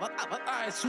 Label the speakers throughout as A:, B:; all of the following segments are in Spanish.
A: Ah, es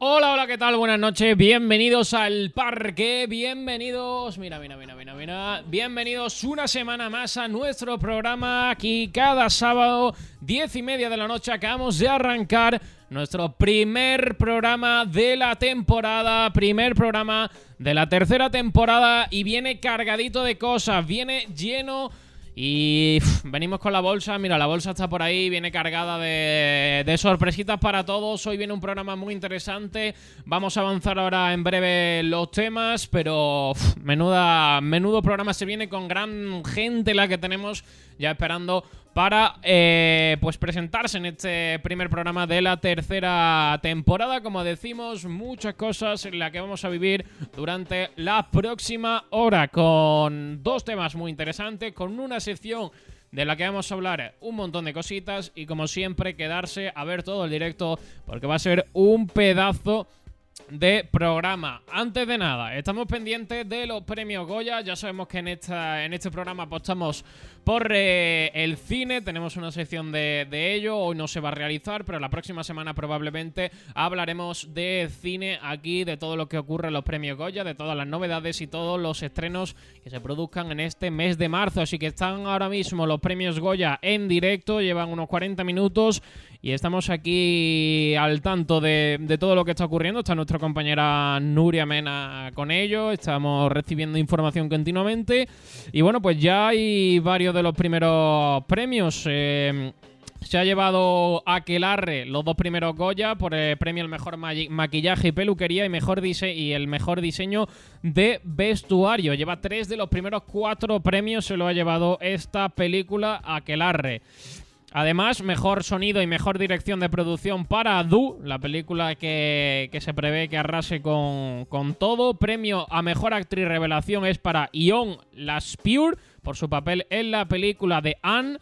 B: Hola, hola, ¿qué tal? Buenas noches, bienvenidos al parque, bienvenidos, mira, mira, mira, mira, mira, bienvenidos una semana más a nuestro programa aquí cada sábado, diez y media de la noche, acabamos de arrancar nuestro primer programa de la temporada, primer programa de la tercera temporada y viene cargadito de cosas, viene lleno y venimos con la bolsa, mira, la bolsa está por ahí, viene cargada de, sorpresitas para todos. Hoy viene un programa muy interesante. Vamos a avanzar ahora en breve los temas, pero menuda, menudo programa se viene con gran gente la que tenemos ya esperando para eh, pues presentarse en este primer programa de la tercera temporada. Como decimos, muchas cosas en las que vamos a vivir durante la próxima hora con dos temas muy interesantes, con una sección de la que vamos a hablar un montón de cositas y como siempre quedarse a ver todo el directo porque va a ser un pedazo de programa. Antes de nada, estamos pendientes de los premios Goya. Ya sabemos que en, esta, en este programa apostamos por eh, el cine. Tenemos una sección de, de, ello. Hoy no se va a realizar, pero la próxima semana probablemente hablaremos de cine aquí, de todo lo que ocurre en los premios Goya, de todas las novedades y todos los estrenos que se produzcan en este mes de marzo. Así que están ahora mismo los premios Goya en directo. Llevan unos 40 minutos y estamos aquí al tanto de, todo lo que está ocurriendo. Está nuestra compañera Nuria Mena con ello. Estamos recibiendo información continuamente. Y bueno, pues ya hay varios de los primeros premios. Eh, se ha llevado Aquelarre los dos primeros Goya por el premio al mejor maquillaje y peluquería y, mejor y el mejor diseño de vestuario. Lleva tres de los primeros cuatro premios, se lo ha llevado esta película Aquelarre. Además, mejor sonido y mejor dirección de producción para Du, la película que, que se prevé que arrase con, con, todo. Premio a mejor actriz revelación es para Ion Laspure por su papel en la película de Anne.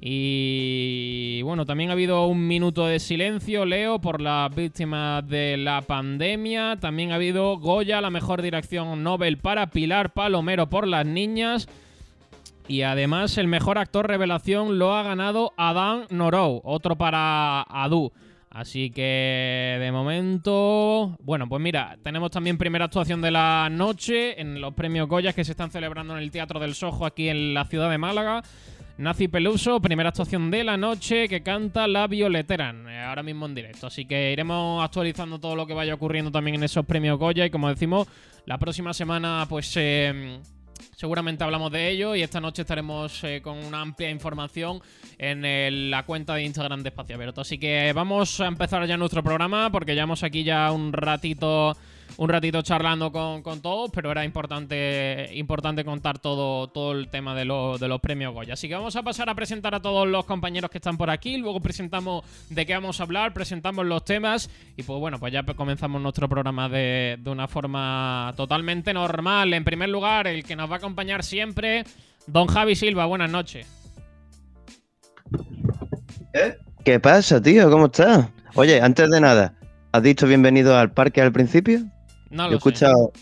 B: Y bueno, también ha habido un minuto de silencio, Leo, por las víctimas de la pandemia. También ha habido Goya, la mejor dirección Nobel para Pilar Palomero por las niñas. Y además el mejor actor revelación lo ha ganado Adam Norou, otro para Adu. Así que de momento, bueno, pues mira, tenemos también primera actuación de la noche en los premios Goya que se están celebrando en el Teatro del Sojo aquí en la ciudad de Málaga. Nazi Peluso, primera actuación de la noche que canta La Violeteran, eh, ahora mismo en directo. Así que iremos actualizando todo lo que vaya ocurriendo también en esos premios Goya y como decimos, la próxima semana pues... Eh, Seguramente hablamos de ello y esta noche estaremos eh, con una amplia información en la cuenta de Instagram de Espacio Abierto. Así que vamos a empezar ya nuestro programa porque llevamos aquí ya un ratito un ratito charlando con, todos, pero era importante, importante contar todo, todo el tema de, de los premios Goya. Así que vamos a pasar a presentar a todos los compañeros que están por aquí, luego presentamos de qué vamos a hablar, presentamos los temas y pues bueno, pues ya comenzamos nuestro programa de, de una forma totalmente normal. En primer lugar, el que nos va a acompañar siempre, don Javi Silva, buenas noches.
C: ¿Eh? ¿Qué pasa, tío? ¿Cómo estás? Oye, antes de nada, ¿has dicho bienvenido al parque al principio?
B: No lo
C: he escuchado.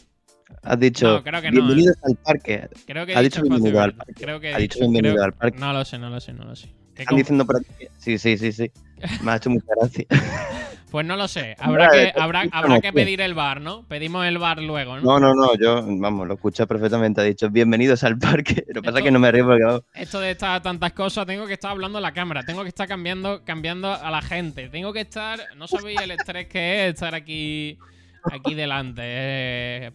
C: Has dicho
B: creo que
C: bienvenidos
B: ¿eh?
C: al parque.
B: Creo que
C: ha dicho bienvenido al parque.
B: Creo que
C: ha dicho bienvenido al parque.
B: No lo sé, no lo sé, no lo sé.
C: Están diciendo por aquí. Sí, sí, sí, sí. Me ha hecho mucha gracia.
B: Pues no lo sé. Habrá que, habrá, habrá que pedir el bar, ¿no? Pedimos el bar luego, ¿no?
C: No, no, no. Yo, vamos, lo escucho perfectamente. Ha dicho bienvenidos al parque. Lo que pasa es que no me río porque.
B: Esto de estar tantas cosas, tengo que estar hablando a la cámara. Tengo que estar cambiando, cambiando a la gente. Tengo que estar. No sabéis el estrés que es estar aquí aquí delante. Eh,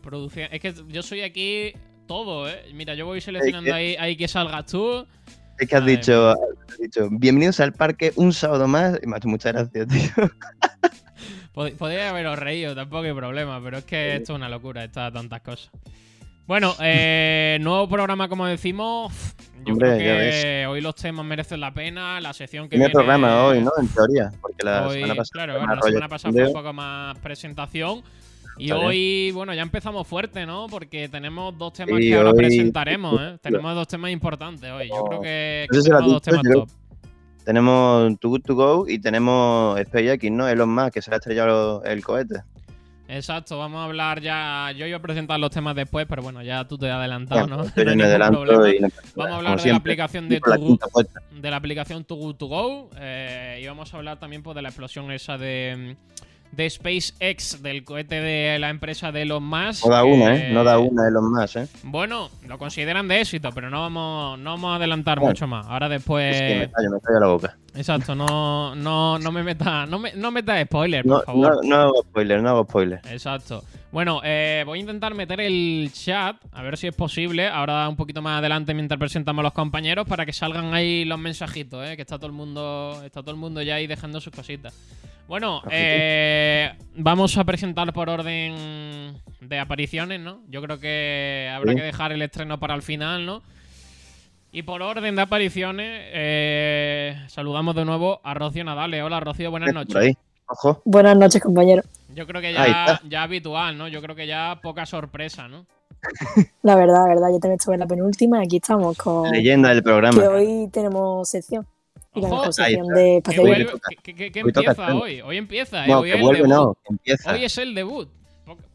B: es que yo soy aquí todo, ¿eh? Mira, yo voy seleccionando ahí, ahí que salgas tú.
C: Es que has dicho, dicho, bienvenidos al parque un sábado más. Y hecho muchas gracias, tío.
B: Podría haberos reído, tampoco hay problema, pero es que esto es una locura, está tantas cosas. Bueno, eh, nuevo programa, como decimos. Yo creo que hoy los temas merecen la pena. La sección que
C: Tiene programa hoy, ¿no? En teoría. Porque la semana pasada.
B: Claro, la semana pasada fue un poco más presentación. Y hoy, bueno, ya empezamos fuerte, ¿no? Porque tenemos dos temas que ahora presentaremos, ¿eh? Tenemos dos temas importantes hoy. Yo creo que, tenemos dos temas top.
C: Tenemos Too Good To Go y tenemos SpaceX, ¿no? Elon Musk, que se le ha estrellado el cohete.
B: Exacto, vamos a hablar ya. Yo iba a presentar los temas después, pero bueno, ya tú te has adelantado, ¿no?
C: Yo me adelanto y
B: vamos a hablar de la aplicación de, tu, de la aplicación Too Good To Go eh, y vamos a hablar también pues, de la explosión esa de de SpaceX, del cohete de la empresa de Elon Musk.
C: No da una, ¿eh? No da una Elon Musk, ¿eh?
B: Bueno, lo consideran de éxito, pero no vamos, no vamos a adelantar mucho más. Ahora después.
C: Es que me callo, me callo la boca.
B: Exacto, no, no, no me meta, no me, no meta spoiler, por favor.
C: No, no hago spoiler, no hago spoiler.
B: Exacto. Bueno, eh, voy a intentar meter el chat, a ver si es posible. Ahora un poquito más adelante mientras presentamos a los compañeros para que salgan ahí los mensajitos, ¿eh? que está todo el mundo, está todo el mundo ya ahí dejando sus cositas. Bueno, eh, vamos a presentar por orden de apariciones, ¿no? Yo creo que habrá que dejar el estreno para el final, ¿no? Y por orden de apariciones, eh, saludamos de nuevo a Rocío Nadale. Hola, Rocío, buenas noches.
C: Ojo.
D: Buenas noches, compañero.
B: Yo creo que ya, ya habitual, ¿no? Yo creo que ya poca sorpresa, ¿no?
D: La verdad, la verdad, yo también estuve en la penúltima y aquí estamos con...
C: Leyenda del programa.
D: Que hoy tenemos sección. Y la
B: sección de ¿Qué, qué, empieza hoy? Hoy empieza, ¿eh? hoy,
C: vuelve, no, empieza.
B: hoy es el debut.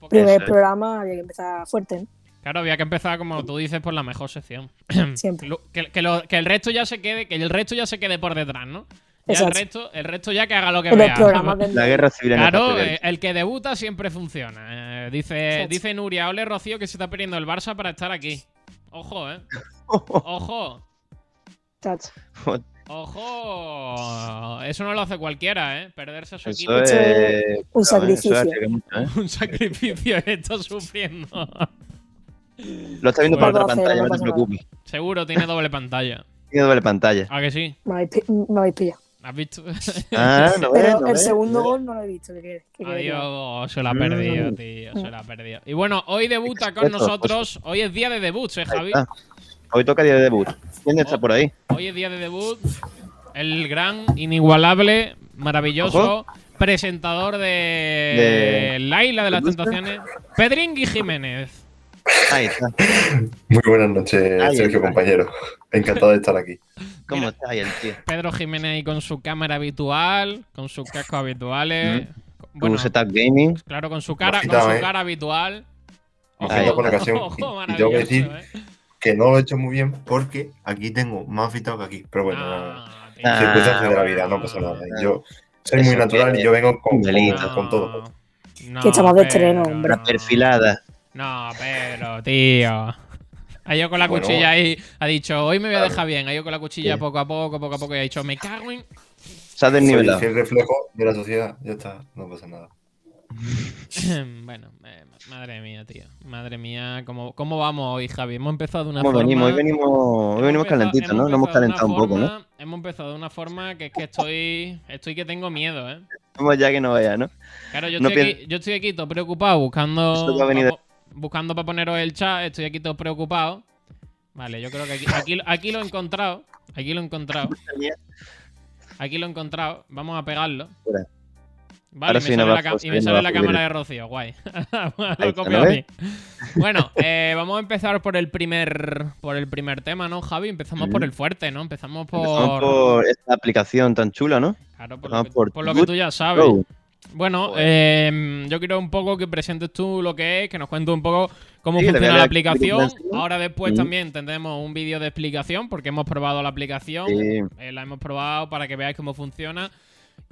D: Primer programa había que empezar fuerte, ¿no?
B: Claro, había que empezar, como tú dices, por la mejor sección.
D: Siempre.
B: que, que, el resto ya se quede, que el resto ya se quede por detrás, ¿no? Ya el resto, el resto ya que haga lo que vea.
C: La guerra civil
B: Claro, eh, el que debuta siempre funciona. Eh, dice, dice Nuria, ole Rocío que se está perdiendo el Barça para estar aquí. Ojo, eh. Ojo. Ojo, eso no lo hace cualquiera, ¿eh? Perderse a su equipo.
D: un sacrificio.
B: un sacrificio está sufriendo.
C: Lo está viendo por otra pantalla, no, te preocupes.
B: Seguro tiene doble pantalla.
C: Tiene doble pantalla.
B: ¿A que sí?
D: Me habéis pillado.
B: ¿Has visto?
C: Ah, no
D: Pero el segundo gol no lo he visto. Que, que
B: Adiós, se lo ha perdido, mm. tío. Se lo ha perdido. Y bueno, hoy debuta con nosotros. Hoy es día de debut, ¿eh, Javi?
C: Hoy toca día de debut. ¿Quién está por ahí?
B: Hoy es día de debut. el gran, inigualable, maravilloso
C: Ojo.
B: presentador de,
C: De-
B: La Isla de las. Tentaciones, Pedringui Jiménez.
C: Ahí está.
E: Muy buenas noches,
C: Ahí
E: Sergio,
C: está.
E: compañero. Encantado de estar aquí.
C: ¿Cómo
B: Mira.
C: está ahí el tío?
B: Pedro Jiménez ahí con su cámara habitual, con sus cascos habituales. Bueno,
C: Tu setup gaming.
B: claro, con su cara, con su
E: eh.
B: cara habitual.
E: Mojito por ocasión.
B: ojo,
E: Y- y tengo que decir
B: ¿eh?
E: Que no lo he hecho muy bien porque aquí tengo más afeitado que aquí. Pero bueno,
B: Ah.
C: Ah,
E: circunstancias de la vida, no pasa nada. Yo soy
C: Eso
E: muy natural y yo vengo con, con, con todo.
B: No,
D: Que estamos de estreno, hombre.
C: Perfilada.
B: No, Pedro, tío. Ha ido con la
E: Bueno.
B: cuchilla ahí, ha dicho, hoy me voy a dejar bien. Ha ido con la cuchilla poco a poco, poco a poco, y ha dicho, me cago en.
C: Se ha desnivelado.
E: el reflejo de la sociedad. Ya está, no pasa nada.
B: bueno, eh, madre mía, tío. Madre mía, ¿cómo, ¿cómo vamos hoy, Javi? Hemos empezado de una
C: ¿Cómo
B: forma.
C: venimos? Hoy venimos, hoy venimos
B: empezado-
C: calentitos, ¿no? Nos hemos calentado un poco, ¿no?
B: Hemos empezado de una forma que es que estoy. Estoy que tengo miedo, ¿eh?
C: Vamos ya que no vaya, ¿no?
B: Claro, yo
C: No
B: estoy, aquí, yo estoy aquí todo preocupado buscando.
C: Eso que ha venido-
B: buscando para poneros el chat, estoy aquí todo preocupado. Vale, yo creo que aquí, aquí, aquí lo he encontrado. Aquí lo he encontrado. Aquí lo he encontrado. Vamos a pegarlo. Vale, me sale, la, y me sale la cámara de Rocío, guay. lo copio
C: ¿no
B: a mí. Bueno, eh, vamos a empezar por el primer por el primer tema, ¿no, Javi? Empezamos
C: Mm.
B: por el fuerte, ¿no? Empezamos por.
C: Empezamos por esta aplicación tan chula, ¿no?
B: Claro, por, lo que,
C: por
B: por lo que tú ya sabes.
C: Go.
B: Bueno, eh, yo quiero un poco que presentes tú lo que es, que nos cuentes un poco cómo
C: Sí,
B: funciona la aplicación. Ahora después también tendremos un vídeo de explicación porque hemos probado la aplicación.
C: Sí.
B: Eh, la hemos probado para que veáis cómo funciona.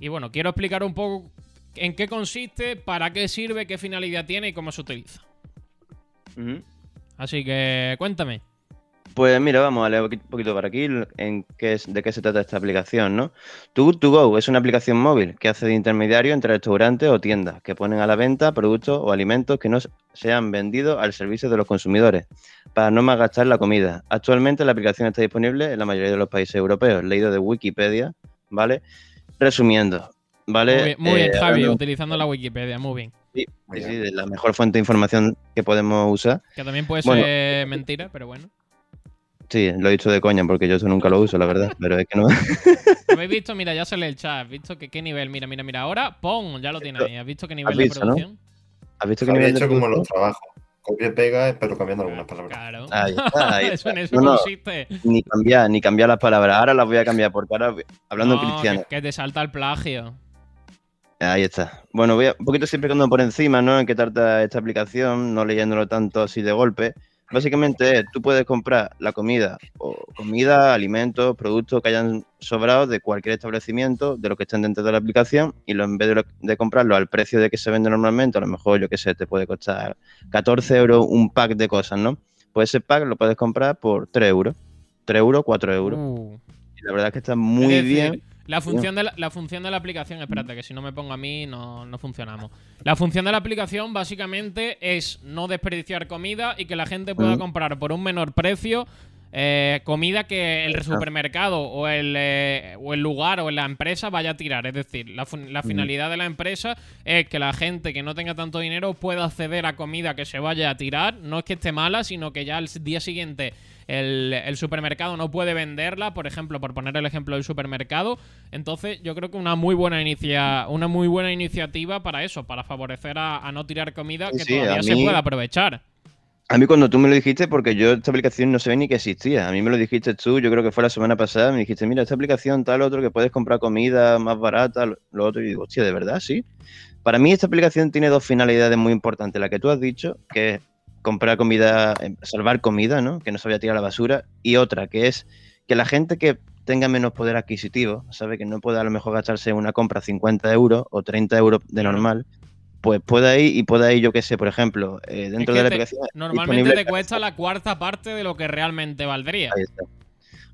B: Y bueno, quiero explicar un poco en qué consiste, para qué sirve, qué finalidad tiene y cómo se utiliza. Así que cuéntame.
C: Pues mira, vamos a leer un poqui- poquito para aquí en qué es, de qué se trata esta aplicación, ¿no? Too Good To Go es una aplicación móvil que hace de intermediario entre restaurantes o tiendas que ponen a la venta productos o alimentos que no sean vendidos al servicio de los consumidores para no malgastar la comida. Actualmente la aplicación está disponible en la mayoría de los países europeos, leído de Wikipedia, ¿vale? Resumiendo, ¿vale?
B: Muy bien, muy bien,
C: Eh,
B: Javi, utilizando la Wikipedia, muy bien.
C: sí, sí, la mejor fuente de información que podemos usar.
B: Que también puede
C: Bueno.
B: ser mentira, pero bueno.
C: Sí, lo he dicho de coña porque yo eso nunca lo uso, la verdad, pero es que no.
B: ¿Habéis visto? Mira, ya sale el chat. ¿Has visto que qué nivel? Mira, mira, mira. Ahora, ¡pum! Ya lo tiene ahí. ¿Has visto qué nivel
C: visto,
B: de
C: no?
B: producción?
C: ¿Has visto qué
E: Había
C: nivel de
E: hecho como los trabajos. Copia y pega, pero cambiando algunas palabras.
B: Claro.
C: Ahí está, ahí
B: eso en eso
C: No, no.
B: consiste.
C: Ni cambiar, ni cambiar las palabras. Ahora las voy a cambiar porque ahora, hablando en cristiano.
B: Que, que te salta el plagio.
C: Ahí está. Bueno, voy a, un poquito siempre quedando por encima, ¿no? En qué trata esta aplicación, no leyéndolo tanto así de golpe. Básicamente es, tú puedes comprar la comida, o comida, alimentos, productos que hayan sobrado de cualquier establecimiento, de los que estén dentro de la aplicación, y lo, en vez de, lo- de comprarlo al precio de que se vende normalmente, a lo mejor, yo qué sé, te puede costar 14 euros un pack de cosas, ¿no? Pues ese pack lo puedes comprar por 3 euros. 3 euros, 4 euros.
B: Uh.
C: Y la verdad es que está muy
B: Es decir,
C: bien.
B: La función, de la, la función de la aplicación, espérate, que si no me pongo a mí no, no funcionamos. La función de la aplicación básicamente es no desperdiciar comida y que la gente pueda comprar por un menor precio eh, comida que el supermercado o el, eh, o el lugar o la empresa vaya a tirar. Es decir, la, finalidad de la empresa es que la gente que no tenga tanto dinero pueda acceder a comida que se vaya a tirar. No es que esté mala, sino que ya al día siguiente el, el supermercado no puede venderla, por ejemplo, por poner el ejemplo del supermercado. Entonces, yo creo que una muy buena inicia, una muy buena iniciativa para eso, para favorecer a, a no tirar comida que
C: sí,
B: todavía se pueda aprovechar.
C: A mí cuando tú me lo dijiste, porque yo esta aplicación no sabía ni que existía, a mí me lo dijiste tú, yo creo que fue la semana pasada, me dijiste, mira, esta aplicación tal otro que puedes comprar comida más barata, lo, otro, y digo, hostia, ¿de verdad? Sí. Para mí esta aplicación tiene dos finalidades muy importantes, la que tú has dicho, que es comprar comida, eh, salvar comida, ¿no? Que no se vaya a tirar a la basura, y otra, que es que la gente que tenga menos poder adquisitivo, sabe que no puede a lo mejor gastarse una compra 50 euros o 30 euros de normal, pues pueda ir y pueda ir, yo qué sé, por ejemplo, eh, dentro
B: que
C: de la
B: te-
C: aplicación.
B: Normalmente te cuesta la cuarta parte de lo que realmente valdría.
C: Ahí está.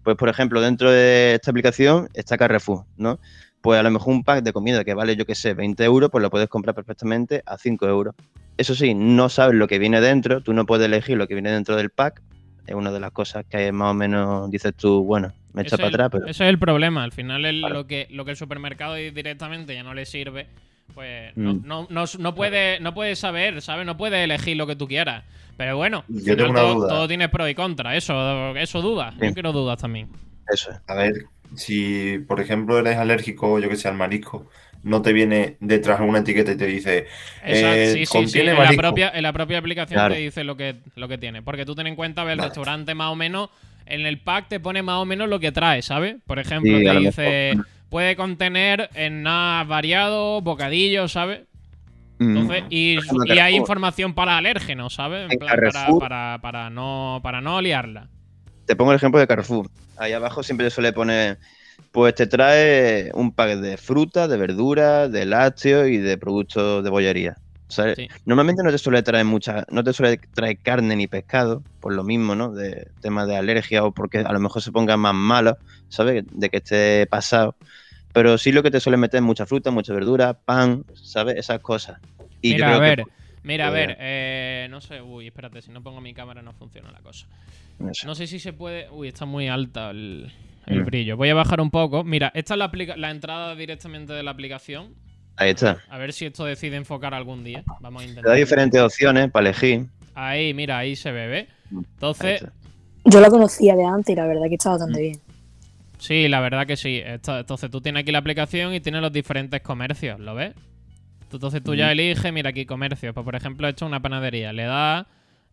C: Pues, por ejemplo, dentro de esta aplicación está Carrefour, ¿no? Pues a lo mejor un pack de comida que vale, yo qué sé, 20 euros, pues lo puedes comprar perfectamente a 5 euros. Eso sí, no sabes lo que viene dentro, tú no puedes elegir lo que viene dentro del pack. Es una de las cosas que más o menos dices tú, bueno, me echa para atrás, pero
B: Ese es el problema. Al final, el- lo, que, lo que el supermercado directamente ya no le sirve, pues no,
C: Mm.
B: no, no, no puede, no puede saber, ¿sabes? No puede elegir lo que tú quieras. Pero bueno, al
E: Yo
B: final
E: tengo una
B: todo,
E: duda.
B: todo tiene pro y contra. Eso, eso dudas. Yo quiero dudas también.
C: eso es.
E: A ver, si, por ejemplo, eres alérgico, yo que sé, al marisco, no te viene detrás una etiqueta y te dice
B: Exacto,
E: eh,
B: sí, sí, sí.
E: contiene
B: En la,
E: marisco.
B: propia, en la propia aplicación
C: Claro.
B: te dice lo que, lo que tiene. Porque tú ten en cuenta, ve el
E: Vale.
B: restaurante más o menos, en el pack te pone más o menos lo que trae, ¿sabes? Por ejemplo,
C: Sí,
B: te dice,
C: mejor.
B: Puede contener en nada variado, bocadillos, ¿sabes?
C: Mm.
B: Entonces, y, hay información para alérgenos, ¿sabes? En
C: En
B: plan, para,
C: Carrefour.
B: para, para no, para no liarla.
C: Te pongo el ejemplo de Carrefour. Ahí abajo siempre te suele poner, pues te trae un pack de fruta, de verduras, de lácteos y de productos de bollería. Normalmente no te suele traer mucha, no te suele traer carne ni pescado, por lo mismo, ¿no? De tema de alergia o porque a lo mejor se ponga más malo, ¿sabes? De que esté pasado. Pero sí lo que te suele meter es mucha fruta, mucha verdura, pan, ¿sabes? Esas cosas. Y yo
B: mira, a
C: que,
B: ver, mira, a
C: pues,
B: ver, eh, no sé, uy, espérate, si no pongo mi cámara no funciona la cosa.
C: no sé.
B: No sé si se puede. Uy, está muy alta el, el
C: Mm.
B: brillo. Voy a bajar un poco. Mira, esta es la entrada directamente de la aplicación.
C: Ahí está.
B: A ver si esto decide enfocar algún día. Vamos a
C: Te da
B: intentar.
C: diferentes opciones para elegir.
B: Ahí, mira, ahí se ve, ¿ves?
C: Ahí
B: Entonces.
D: Yo la conocía de antes y la verdad que está bastante bien.
B: sí, la verdad que sí. Esto- entonces tú tienes aquí la aplicación y tienes los diferentes comercios, ¿lo ves? Entonces tú ya eliges, mira aquí comercios. Pues por ejemplo, esto es una panadería. Le da,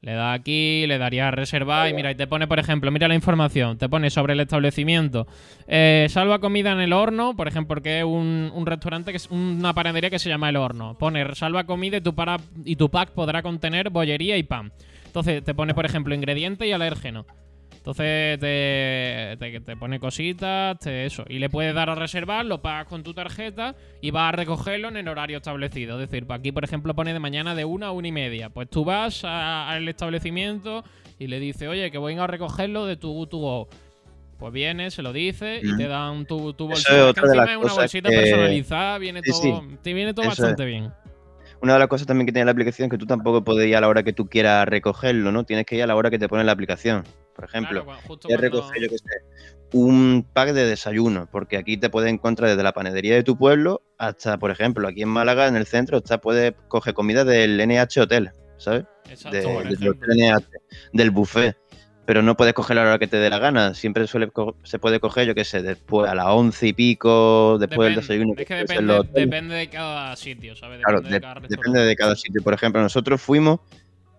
B: le da aquí, le daría reservar y mira, y te pone, por ejemplo, mira la información, te pone sobre el establecimiento. Eh, salva comida en el horno, por ejemplo, porque es un, un restaurante que es una panadería que se llama El Horno. Pone salva comida y tu, para, y tu pack podrá contener bollería y pan. Entonces te pone, por ejemplo, ingrediente y alérgeno. Entonces te, te, te pone cositas, te eso. Y le puedes dar a reservar, lo pagas con tu tarjeta y vas a recogerlo en el horario establecido. Es decir, aquí, por ejemplo, pone de mañana de una a una y media. Pues tú vas al establecimiento y le dices, oye, que voy a recogerlo de tu tu go. Pues viene, se lo dice y te dan tu, tu bolsita.
C: es
B: que encima es una bolsita
C: que-
B: personalizada, viene
C: Sí,
B: todo, te viene todo
C: Eso es.
B: bastante bien.
C: Una de las cosas también que tiene la aplicación es que tú tampoco puedes ir a la hora que tú quieras recogerlo, ¿no? Tienes que ir a la hora que te pone la aplicación. Por ejemplo,
B: Claro, cu- justo
C: quieres
B: cuando-
C: recoger, yo qué sé, un pack de desayuno, porque aquí te puedes encontrar desde la panadería de tu pueblo hasta, por ejemplo, aquí en Málaga, en el centro, está, puedes coger comida del NH Hotel, ¿sabes?
B: Exacto,
C: De- del NH, del buffet. Pero no puedes coger a la hora que te dé la gana. Siempre suele se puede coger, yo qué sé, después a las once y pico, después del desayuno.
B: Es que depende, de cada sitio, ¿sabes?
C: Claro,
B: Depende de
C: de-
B: cada
C: depende de cada sitio. Por ejemplo, nosotros fuimos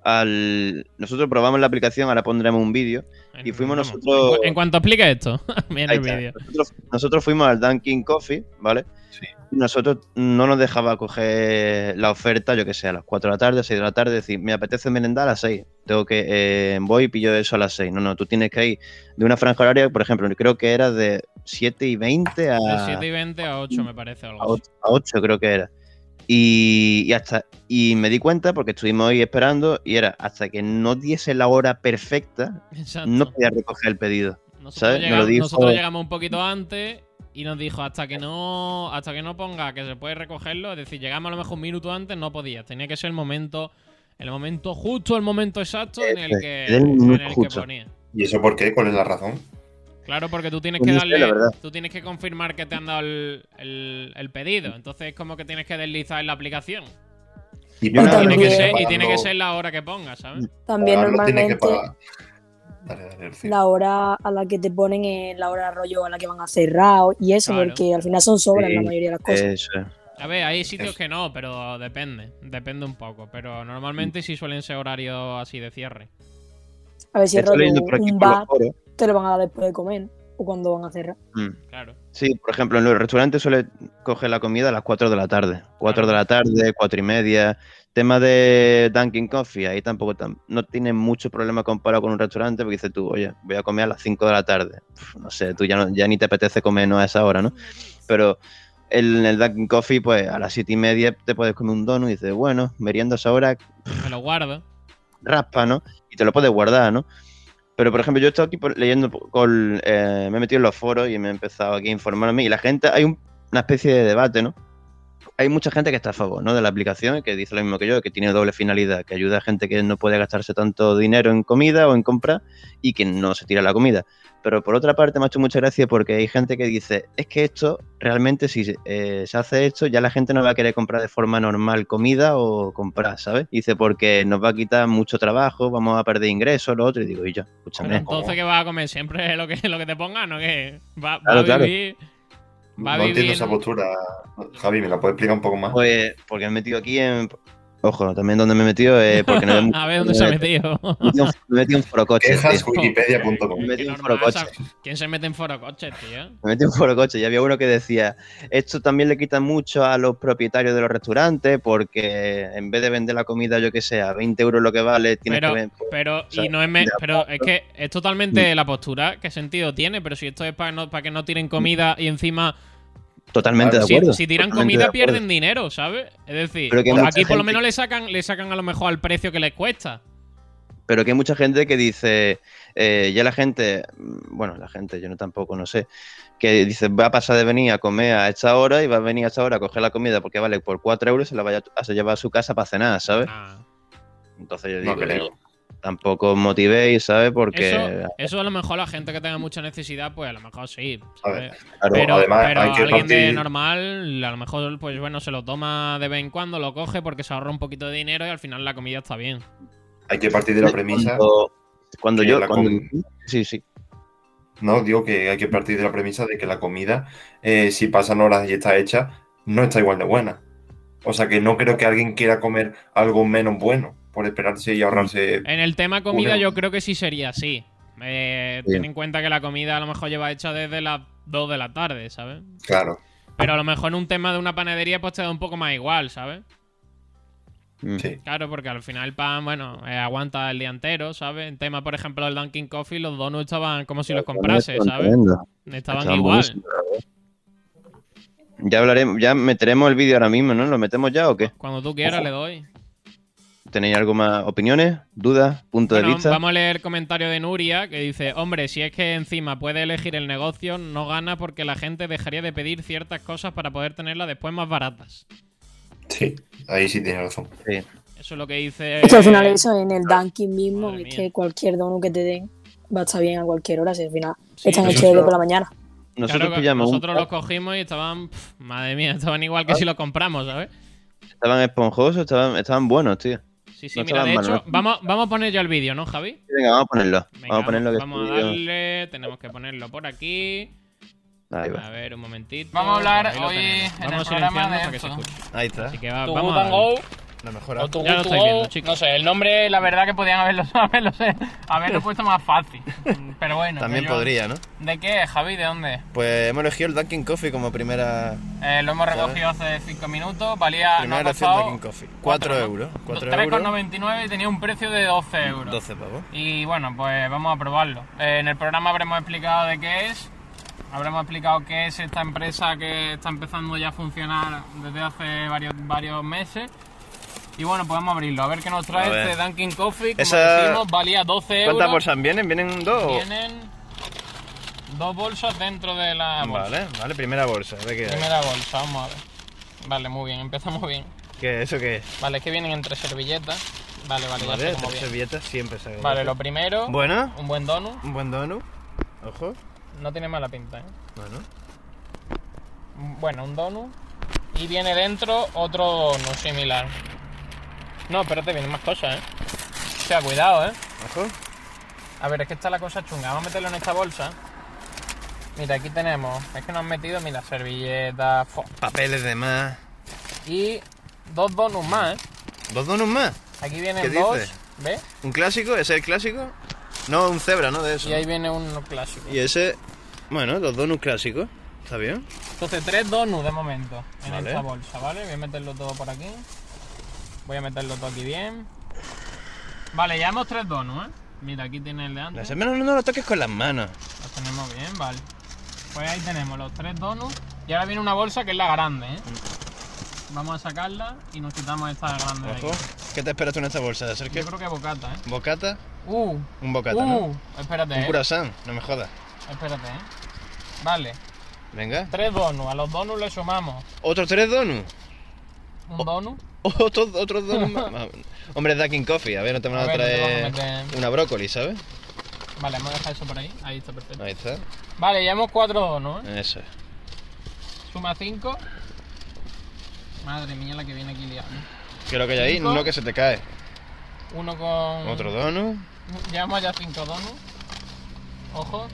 C: al. Nosotros probamos la aplicación, ahora pondremos un vídeo. y fuimos nosotros-
B: En, cu- en cuanto explique esto, viene el vídeo.
C: Nosotros, nosotros fuimos al Dunkin' Coffee, ¿vale?
E: Sí.
C: Nosotros no nos dejaba coger la oferta, yo que sé, a las 4 de la tarde, 6 de la tarde, decir, me apetece merendar a las 6. Tengo que, eh, voy y pillo eso a las 6. No, no, tú tienes que ir de una franja horaria, por ejemplo, creo que era de 7 y 20 a,
B: De 7 y 20 a 8 me parece algo
C: a
B: así.
C: 8, a 8 creo que era. Y, y hasta y me di cuenta porque estuvimos ahí esperando y era hasta que no diese la hora perfecta,
B: Exacto.
C: no podía recoger el pedido.
B: nosotros,
C: ¿sabes? Me lo
B: llegamos,
C: dijo-
B: nosotros llegamos un poquito antes y nos dijo hasta que no hasta que no ponga que se puede recogerlo, es decir, llegamos a lo mejor un minuto antes, no podías. Tenía que ser el momento el momento justo, el momento exacto en el que,
C: el
B: en el que ponía.
E: ¿Y eso por qué? ¿Cuál es la razón?
B: Claro, porque tú tienes
C: Pues
B: que darle.
C: la verdad.
B: tú tienes que confirmar que te han dado el, el- el pedido. Entonces es como que tienes que deslizar en la aplicación.
E: Y
B: tiene, que ser, y tiene que ser la hora que pongas, ¿sabes?
D: También
E: pagarlo, tiene que
D: normalmente
E: pagar. Dale,
D: la hora a la que te ponen es la hora de rollo a la que van a cerrar y eso,
B: Claro.
D: porque al final son sobras
C: Sí,
D: la mayoría de las cosas.
C: Eso.
B: A ver, hay sitios que no, pero depende. Depende un poco. Pero normalmente sí suelen ser horarios así de cierre.
D: a ver si es rollo un bar, te lo van a dar después de comer o cuando van a cerrar.
C: Mm.
B: Claro.
C: Sí, por ejemplo, en los restaurantes suele coger la comida a las 4 de la tarde. 4
B: Claro.
C: de la tarde, 4 y media. Tema de Dunkin' Coffee, ahí tampoco tam- no tiene mucho problema comparado con un restaurante, porque dices tú, oye, voy a comer a las 5 de la tarde. Uf, no sé, tú ya, no- ya ni te apetece comer no a esa hora, ¿no? Pero en el Dunkin' Coffee, pues a las 7 y media te puedes comer un donut y dices, bueno, meriendo a esa hora,
B: Me lo guardo.
C: raspa, ¿no? Y te lo puedes guardar, ¿no? Pero, por ejemplo, yo he estado aquí leyendo, con, eh, me he metido en los foros y me he empezado aquí a informarme y la gente, hay un- una especie de debate, ¿no? Hay mucha gente que está a favor ¿no? de la aplicación, que dice lo mismo que yo, que tiene doble finalidad, que ayuda a gente que no puede gastarse tanto dinero en comida o en compra y que no se tira la comida. Pero por otra parte me ha hecho mucha gracia porque hay gente que dice, es que esto realmente si eh, se hace esto ya la gente no va a querer comprar de forma normal comida o comprar, ¿sabes? Dice, porque nos va a quitar mucho trabajo, vamos a perder ingresos, lo otro, y digo, y yo,
B: Pero
C: escúchame.
B: entonces, ¿qué vas a comer? Siempre lo que, lo que te pongan, ¿no? Que va, va
C: Claro,
B: a
C: claro.
B: Va
E: no entiendo esa postura. Javi, ¿me la puedes explicar un poco más?
C: Pues porque me he metido aquí en... Ojo, también donde me he metido es porque no
B: a ver dónde se ha metido.
C: Me metido me. Me metí
B: normal,
C: forocoches.
B: ¿sabes? ¿Quién se mete en foro coches, tío?
C: Me metí en forocoches y había uno que decía, esto también le quita mucho a los propietarios de los restaurantes porque en vez de vender la comida, yo que sé, a 20 euros lo que vale, tienes
B: Pero,
C: que vender...
B: pero,
C: sea,
B: y no es, me-
C: de
B: pero es que es totalmente la postura. ¿Qué sentido tiene? Pero si esto es para no, para que no tiren comida y encima
C: Totalmente de acuerdo.
B: si tiran comida pierden dinero, ¿sabes? Es decir,
C: Pero que
B: pues
C: mucha
B: aquí por lo menos le sacan, le sacan a lo mejor al precio que les cuesta.
C: Pero que hay mucha gente que dice, eh, ya la gente, bueno, la gente, yo no tampoco, no sé, que dice, va a pasar de venir a comer a esta hora y va a venir a esta hora a coger la comida porque vale por 4 euros y se la vaya a llevar a su casa para cenar, ¿sabes?
B: Ah,
C: Entonces yo
E: No
C: digo,
E: creo.
C: Tampoco os motivéis, ¿sabes? Porque...
B: eso, eso a lo mejor la gente que tenga mucha necesidad, pues a lo mejor sí. ¿sabes?
E: ver,
C: claro,
B: Pero,
E: además
B: pero
E: hay que
B: alguien de
E: partir-
B: normal, a lo mejor, pues bueno, se lo toma de vez en cuando, lo coge porque se ahorra un poquito de dinero y al final la comida está bien.
E: Hay que partir de la premisa.
C: Cuando, yo...
E: la
C: cuando- sí, sí.
E: No, digo que hay que partir de la premisa de que la comida, eh, si pasan horas y está hecha, no está igual de buena. O sea que no creo que alguien quiera comer algo menos bueno por esperarse y ahorrarse.
B: En el tema comida
E: Una-
B: yo creo que sí sería así. Eh,
C: Sí.
B: Ten en cuenta que la comida a lo mejor lleva hecha desde las 2 de la tarde, ¿sabes?
E: Claro.
B: Pero a lo mejor en un tema de una panadería pues te da un poco más igual, ¿sabes?
C: Mm.
E: Sí.
B: Claro, porque al final el pan, bueno, eh, aguanta el día entero, ¿sabes? En tema, por ejemplo, del Dunkin' Coffee, los donuts estaban como si los comprases,
C: Estaban
B: ¿sabes? Estaban
C: Estaban
B: igual.
C: Ya hablaremos, ya meteremos el vídeo ahora mismo, ¿no? ¿Lo metemos ya o qué?
B: Cuando tú quieras le doy.
C: ¿Tenéis algo más? ¿Opiniones? ¿Dudas? ¿Punto de vista?
B: vamos a leer el comentario de Nuria que dice, hombre, si es que encima puede elegir el negocio, no gana porque la gente dejaría de pedir ciertas cosas para poder tenerlas después más baratas.
E: Sí, ahí sí tienes razón.
C: Sí.
B: Eso es lo que dice...
D: Es que al final eso en el Dunkin' mismo,
B: madre
D: es
B: mía.
D: que cualquier donut que te den va a estar bien a cualquier hora, si al final
B: Sí,
D: están hechos por la mañana.
C: Nosotros
B: Claro
C: un
B: nosotros los cogimos y estaban... madre mía, estaban igual que si los compramos, ¿sabes?
C: estaban esponjosos, estaban, estaban buenos, tío.
B: Sí, sí,
C: No
B: mira, de
C: mal,
B: hecho,
C: ¿no?
B: vamos, vamos a poner ya el vídeo, ¿no, Javi?
C: Venga, vamos a ponerlo.
B: Venga,
C: vamos a ponerlo que
B: vamos a
C: este
B: darle, tenemos que ponerlo por aquí.
C: Ahí va.
B: A ver, un momentito.
F: Vamos a hablar hoy en el
B: Vamos
F: programa de
B: para que se
F: esto.
B: escuche.
G: Ahí está.
B: Así que va, vamos a
F: o tu
B: Ya lo viendo, chicos.
F: No sé, el nombre, la verdad que podían haberlo, haberlo, haberlo puesto más fácil. Pero bueno.
G: También
F: yo-
G: podría, ¿no?
F: ¿De qué, Javi? ¿De dónde?
G: Pues hemos elegido el Dunkin' Coffee como primera,
F: Eh, lo hemos recogido hace 5 minutos. Valía.
G: primera de
F: costado
G: Dunkin' Coffee. 4
F: cuatro, ¿no?
G: euros. 4 euros.
F: 3,99 y tenía un precio de 12 euros.
G: 12 pavos.
F: Y bueno, pues vamos a probarlo. Eh, en el programa habremos explicado de qué es. Habremos explicado qué es esta empresa que está empezando ya a funcionar desde hace varios, varios meses. Y bueno, pues vamos a abrirlo. A ver qué nos trae este Dunkin' Coffee. Como
G: Esa-
F: decimos, valía 12 euros.
G: ¿Cuántas bolsas vienen? ¿Vienen dos?
F: Vienen dos bolsas dentro de la bolsa.
G: Vale, vale, primera bolsa. Ver qué,
F: Primera bolsa, vamos a ver. Vale, muy bien, empezamos bien.
G: ¿Qué, ¿Eso qué es?
F: Vale, es que vienen entre servilletas. Vale, vale, ya
G: Vale,
F: sé cómo
G: tres
F: viene.
G: servilletas siempre se
F: Vale, lo primero,
G: Bueno,
F: un buen donut.
G: un buen donut. Ojo.
F: No tiene mala pinta, ¿eh?
G: Bueno.
F: Bueno, un donut. Y viene dentro otro donut similar. No, espérate, vienen más cosas, ¿eh? O sea, cuidado, ¿eh?
G: Ojo.
F: A ver, es que está la cosa chunga. Vamos a meterlo en esta bolsa. Mira, aquí tenemos. Es que nos han metido, mira, servilletas. fo.
G: Papeles de más.
F: Y dos donuts más, ¿eh?
G: ¿Dos donuts más?
F: Aquí vienen
G: ¿Qué
F: dos.
G: dices?
F: ¿Ves?
G: ¿Un clásico? ¿Ese es el clásico? No, un cebra, ¿no? De eso.
F: Y ahí viene un clásico.
G: Y ese... Bueno, los donuts clásicos. ¿Está bien?
F: Entonces, tres donuts de momento en
G: Vale.
F: esta bolsa, ¿vale? Voy a meterlo todo por aquí. Voy a meterlo todo aquí bien. Vale, ya hemos tres donuts, ¿eh? Mira, aquí tiene el de antes.
G: Las menos no lo toques con las manos.
F: Los tenemos bien, vale. Pues ahí tenemos los tres donuts. Y ahora viene una bolsa que es la grande, ¿eh? Vamos a sacarla y nos quitamos esta grande de aquí.
G: Ojo. ¿Qué te esperas tú en esta bolsa? ¿De ser qué?
F: Yo creo que bocata, ¿eh?
G: ¿Bocata?
F: Uh,
G: Un bocata,
F: uh,
G: ¿no?
F: espérate,
G: Un
F: ¿eh?
G: curasán, no me jodas.
F: Espérate, ¿eh? Vale,
G: Venga.
F: tres donuts. A los donuts le sumamos
G: ¿Otros tres donuts?
F: Un donut.
G: Otros otros donuts más. más. Hombre, es Dunkin' Coffee. A ver, no te van
F: A
G: a
F: ver, ¿dónde
G: traer
F: vamos a meter?
G: una brócoli, ¿sabes?
F: Vale, vamos a dejar eso por ahí. Ahí está perfecto.
G: Ahí está.
F: Vale, llevamos cuatro donuts, ¿eh?
G: Eso es.
F: Suma cinco. Madre mía, la que viene aquí liada.
G: ¿Qué es lo que hay ahí?
F: Cinco.
G: No que se te cae.
F: Uno con.
G: Otro donut.
F: Llevamos ya cinco donuts. Ojo.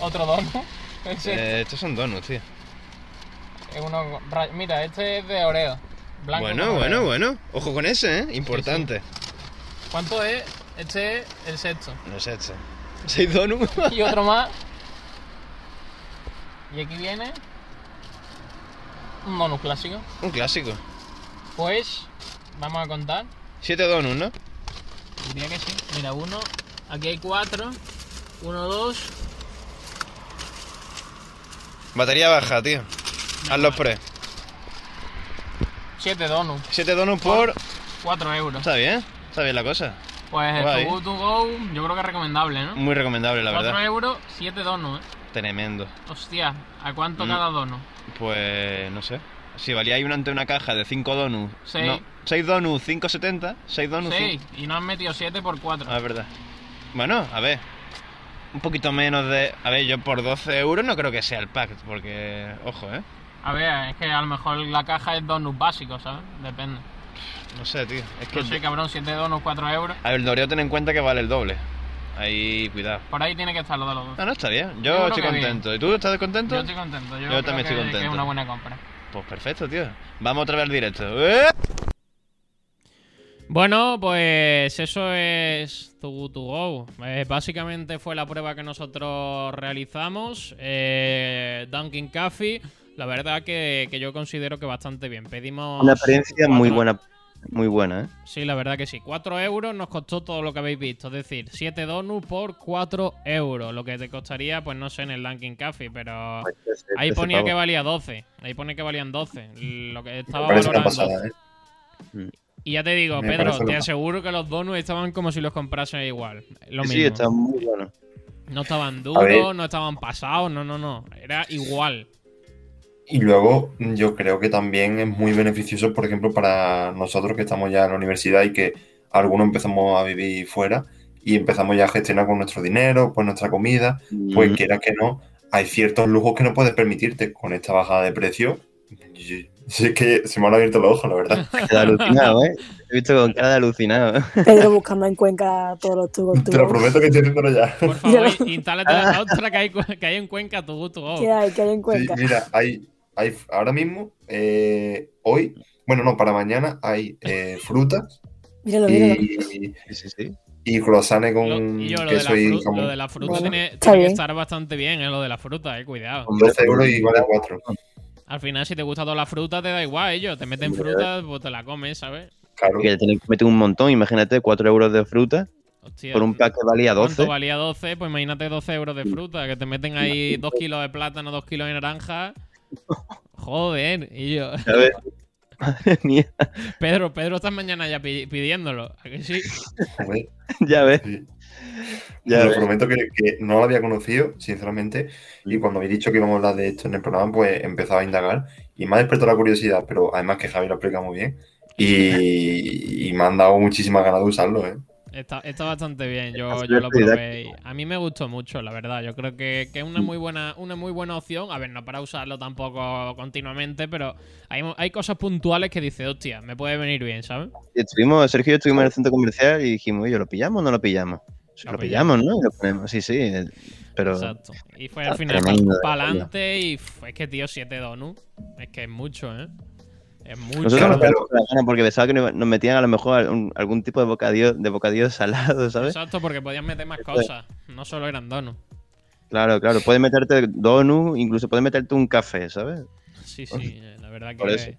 F: Otro. Ese
G: Eh, estos son donuts, tío.
F: es uno Mira, este es de Oreo. Blanco
G: Bueno, bueno, bueno. Ojo con ese, ¿eh? Importante.
F: ¿Cuánto es? Este es el sexto.
G: No sé, este. ¿Seis donuts?
F: Y otro más. Y aquí viene. Un donut clásico.
G: Un clásico.
F: Pues. Vamos a contar.
G: Siete donuts, ¿no?
F: Diría que sí. Mira, uno. Aquí hay cuatro. Uno, dos.
G: Batería baja, tío. Haz los pre.
F: Siete donuts.
G: Siete donuts por.
F: Cuatro euros.
G: Está bien, está bien la cosa.
F: Pues el Good To Go, yo creo que es recomendable, ¿no?
G: Muy recomendable, la
F: 4
G: verdad.
F: euros, 7 donuts, ¿eh?
G: Tremendo.
F: Hostia, ¿a cuánto
G: Mm.
F: cada donut?
G: Pues no sé. Si valía ahí ante una caja de 5 donuts.
F: Seis.
G: No, 6 donuts, 5,70. 6 donuts.
F: 6, y no han metido 7 por 4.
G: Ah, es verdad. Bueno, a ver. Un poquito menos de. A ver, yo por 12 euros no creo que sea el pack, porque. Ojo, ¿eh?
F: A ver, es que a lo mejor la caja es donut básico, ¿sabes? Depende.
G: No sé, tío. Es que.
F: No sé, cabrón, 7 donuts, 4 euros.
G: A ver, el Doreo ten en cuenta que vale el doble. Ahí, cuidado.
F: Por ahí tiene que estar lo de los dos.
G: No, no, está bien.
F: Yo
G: estoy
F: bien.
G: contento. ¿Y tú estás contento?
F: Yo estoy contento, yo,
G: Yo
F: creo
G: también estoy
F: que- que
G: contento.
F: es una buena compra.
G: Pues perfecto, tío. Vamos otra vez al directo. ¡Eh!
B: Bueno, pues eso es Good To Go. Eh, básicamente fue la prueba que nosotros realizamos. Eh, Dunkin' Coffee, la verdad que, que yo considero que bastante bien. Pedimos.
C: Una experiencia muy buena, muy buena, ¿eh?
B: Sí, la verdad que sí. 4 euros nos costó todo lo que habéis visto. Es decir, 7 donuts por 4 euros. Lo que te costaría, pues no sé, en el Dunkin' Coffee, pero. Ahí ponía que valía 12. Ahí pone que valían 12. Lo que estaba
E: parece una
B: valorado en
E: pasada,
B: 12.
E: ¿eh?
B: Y ya te digo,
E: Me
B: Pedro, te aseguro que los donuts estaban como si los comprases igual. Lo
C: Sí,
B: mismo.
C: sí, está muy bueno.
B: No estaban duros, no estaban pasados, no, no, no. Era igual.
E: Y luego yo creo que también es muy beneficioso, por ejemplo, para nosotros que estamos ya en la universidad y que algunos empezamos a vivir fuera y empezamos ya a gestionar con nuestro dinero, pues nuestra comida, pues
C: Mm,
E: quiera que no, hay ciertos lujos que no puedes permitirte con esta bajada de precio. y- Sí, es que se me han abierto los ojos, la verdad.
C: Queda alucinado, ¿eh? Te he visto con cara de alucinado.
D: Pedro buscando en Cuenca todos los tubos.
E: Te lo prometo que estoy haciéndolo ya.
B: Por favor, instálate la otra que hay, que hay en Cuenca, tu gusto.
D: ¿Qué hay? ¿Qué hay en
E: Sí,
D: Cuenca?
E: mira, hay, hay ahora mismo, eh, hoy, bueno, no, para mañana hay eh, frutas
D: Míralo, míralo.
E: y,
C: Sí, sí, sí.
E: y croissants
B: Lo-
E: con
B: y yo, lo de, la
E: queso y jamón.
B: lo de la fruta
D: Bueno,
B: tiene, tiene que estar bastante bien, eh, lo de la fruta, eh, cuidado.
C: Hombre,
E: 12 euros y vale 4.
B: Al final, si te gusta toda la fruta, te da igual, ellos. Te meten fruta, pues te la comes, ¿sabes?
E: Claro.
C: Que tienes que meter un montón, imagínate, 4 euros de fruta
B: Hostia,
C: por un pack que valía
B: ¿Cuánto
C: 12.
B: valía 12? Pues imagínate 12 euros de fruta, que te meten ahí 2 kilos de plátano, 2 kilos de naranja. Joder, y yo.
C: ¿sabes? Madre mía,
B: Pedro, Pedro esta mañana ya pi- pidiéndolo. ¿A que sí?
C: Ya ves,
E: sí.
C: ya
E: lo
C: ves.
E: prometo que, que no lo había conocido, sinceramente. Y cuando me he dicho que íbamos a hablar de esto en el programa, pues empezaba a indagar. Y me ha despertado la curiosidad, pero además que Javi lo explica muy bien. Y, y me han dado muchísimas ganas de usarlo, ¿eh?
B: Está, está bastante bien, yo, yo lo probé. y A mí me gustó mucho, la verdad. Yo creo que, que es una muy buena, una muy buena opción. A ver, no para usarlo tampoco continuamente, pero hay, hay cosas puntuales que dice, hostia, me puede venir bien, ¿sabes?
C: Y estuvimos, Sergio y yo estuvimos en el centro comercial y dijimos, oye, ¿lo pillamos o no lo pillamos?
B: Lo
C: lo pillamos, ¿no? Y lo ponemos, sí, sí. Pero
B: Exacto. Y fue al final para adelante y es que, tío, 7 donuts. Es que es mucho, ¿eh? Es
C: nosotros
E: Claro,
C: nos gana porque pensaba que nos metían a lo mejor algún, algún tipo de bocadillo, de bocadillo salado, ¿sabes?
B: Exacto, porque podían meter más cosas. No solo eran donuts.
C: Claro, claro. Puedes meterte donut, incluso puedes meterte un café, ¿sabes?
B: Sí, sí, eh, la verdad que.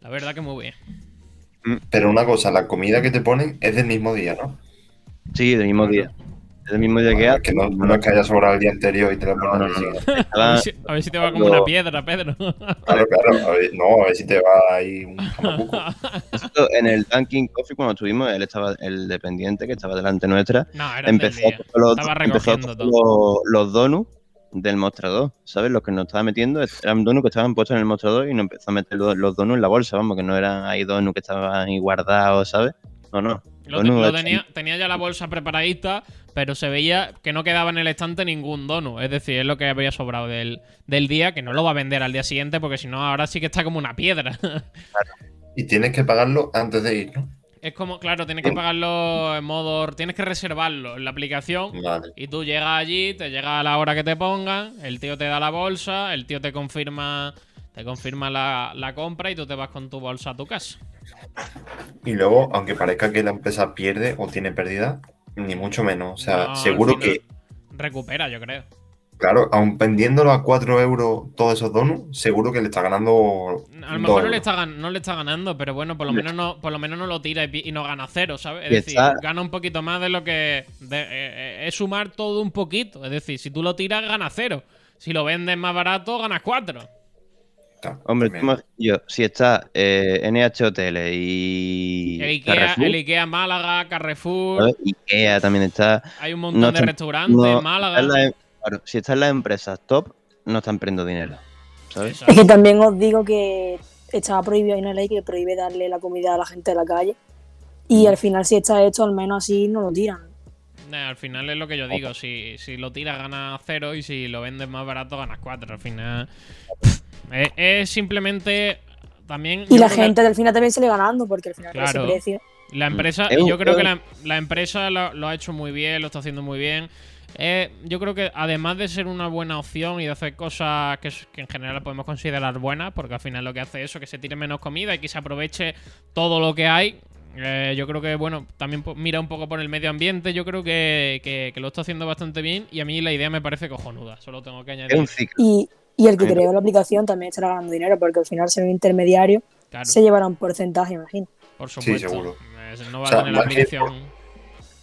B: La verdad que muy bien.
E: Pero una cosa, la comida que te ponen es del mismo día, ¿no?
C: Sí, del mismo día. Del mismo día que
E: Bueno,
C: hace.
E: que no, no es que haya sobrado el día anterior y te lo
C: No,
E: ponen
C: no.
B: A ver, si, a ver si te va como una piedra, Pedro.
E: Claro, claro. A ver, no, a ver si te va ahí un jamacuco.
C: En el Dunkin' Coffee, cuando estuvimos, él estaba, el dependiente que estaba delante nuestra,
B: no, era
C: empezó,
B: del
C: a los,
B: Estaba
C: empezó a los, los donuts del mostrador, ¿sabes? Los que nos estaba metiendo eran donuts que estaban puestos en el mostrador y nos empezó a meter los, los donuts en la bolsa, vamos, que no eran ahí donuts que estaban ahí guardados, ¿sabes? No, no.
B: Lo, tenía, tenía ya la bolsa preparadita, pero se veía que no quedaba en el estante ningún donut. Es decir, es lo que había sobrado del, del día, que no lo va a vender al día siguiente, porque si no, ahora sí que está como una piedra.
E: Y tienes que pagarlo antes de ir, ¿no?
B: es como, claro, tienes que pagarlo en modo. Tienes que reservarlo en la aplicación.
E: Vale.
B: Y tú llegas allí, te llega a la hora que te pongan, el tío te da la bolsa, el tío te confirma. Te confirma la, la compra y tú te vas con tu bolsa a tu casa.
E: Y luego, aunque parezca que la empresa pierde o tiene pérdida, ni mucho menos. O sea, seguro que.
B: Recupera, yo creo.
E: Claro, aun vendiéndolo a 4 euros todos esos donuts, seguro que le está ganando.
B: A lo mejor no le, está, no le, está, ganando, pero bueno, por lo menos no, por lo menos no lo tira y, no gana cero, ¿sabes? Es decir, gana un poquito más de lo que. Eh, eh, es sumar todo un poquito. Es decir, si tú lo tiras, gana cero. Si lo vendes más barato, ganas
E: 4.
C: Hombre, yo, si está eh, NH Hoteles y.
B: El Ikea, el Ikea Málaga, Carrefour.
C: Ikea también está.
B: Hay un montón de restaurantes
C: no,
B: Málaga.
C: Está en, em, claro, si están las empresas top, no están perdiendo dinero. ¿sabes?
D: Es que también os digo que estaba prohibido, hay una ley que prohíbe darle la comida a la gente de la calle. Y mm. al final, si está hecho, al menos así no lo tiran.
B: Al final es lo que yo digo, si, si, lo tiras ganas cero y si lo vendes más barato ganas cuatro. Al final es, es simplemente. También.
D: Y la gente del final también sale ganando, porque al final
B: Claro.
D: ese precio.
B: La empresa, y
C: un-
B: yo creo que la, la empresa lo, lo ha hecho muy bien, lo está haciendo muy bien. Eh, yo creo que además de ser una buena opción y de hacer cosas que, en general podemos considerar buenas, porque al final lo que hace eso, que se tire menos comida y que se aproveche todo lo que hay. eh, yo creo que, bueno, también mira un poco por el medio ambiente. Yo creo que, que- que lo está haciendo bastante bien y a mí la idea me parece cojonuda. Solo tengo que añadir.
C: un ciclo.
D: Y, y el que
C: Claro.
D: creó la aplicación también estará ganando dinero, porque al final ser un intermediario
B: Claro,
D: se llevará un porcentaje, imagino.
B: por supuesto.
E: seguro.
B: Es- No va
E: O sea,
B: a tener la aplicación.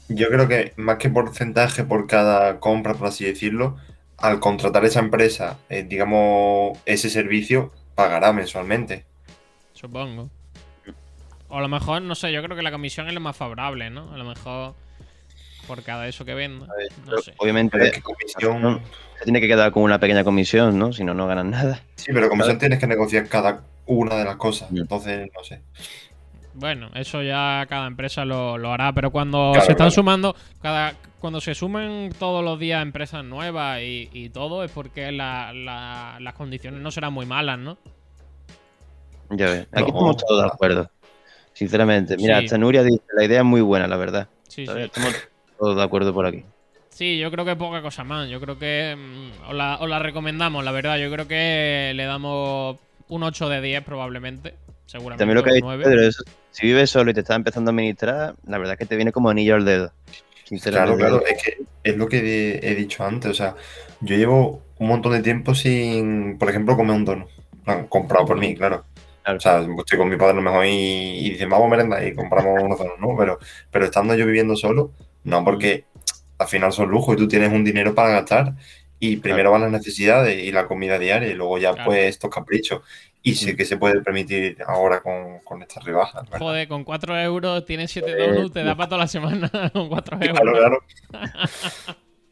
E: Yo creo que más que porcentaje por cada compra, por así decirlo, al contratar esa empresa, eh, digamos, ese servicio, pagará mensualmente.
B: Supongo. O a lo mejor, no sé, yo creo que la comisión es lo más favorable, ¿no? A lo mejor por cada eso que venda.
C: ver,
B: No sé.
C: Obviamente,
E: Pero es que comisión.
C: se tiene que quedar con una pequeña comisión, ¿no? Si no, no ganan nada.
E: Sí, pero comisión tienes que negociar cada una de las cosas.
C: Mm.
E: Entonces, no sé.
B: Bueno, eso ya cada empresa lo, lo hará, pero cuando
E: Claro,
B: se están
E: claro.
B: sumando, cada cuando se sumen todos los días empresas nuevas y, y todo, es porque la- la- las condiciones no serán muy malas, ¿no?
C: Ya ves. Aquí
E: No,
C: estamos todos de acuerdo. Sinceramente. Mira,
B: Sí.
C: hasta Nuria dice, la idea es muy buena, la verdad.
B: Sí, sí.
C: Estamos todos de acuerdo por aquí.
B: Sí, yo creo que poca cosa más. Yo creo que mm, os, la, os la recomendamos, la verdad. Yo creo que le damos un 8 de 10 probablemente. Seguramente
C: También lo que ha
B: un
C: dicho
B: 9.
C: Pedro, eso, si vives solo y te estás empezando a administrar, la verdad es que te viene como anillo al dedo.
E: Claro, claro, es que es lo que he, dicho antes. O sea, yo llevo un montón de tiempo sin, por ejemplo, comer un donut. No, comprado por mí, claro.
C: Claro.
E: O sea, estoy con mi padre a lo mejor y, y dicen, vamos a merendar y compramos unos donuts, ¿no? Pero, pero estando yo viviendo solo, no, porque al final son lujos y tú tienes un dinero para gastar y primero van las necesidades y la comida diaria y luego ya
B: Claro.
E: pues estos caprichos. Y sí que se puede permitir ahora con, con estas rebajas. ¿verdad?
B: Joder, con 4 euros tienes 7
C: Eh,
B: donuts, te da para toda la semana con 4 euros.
E: Claro, claro.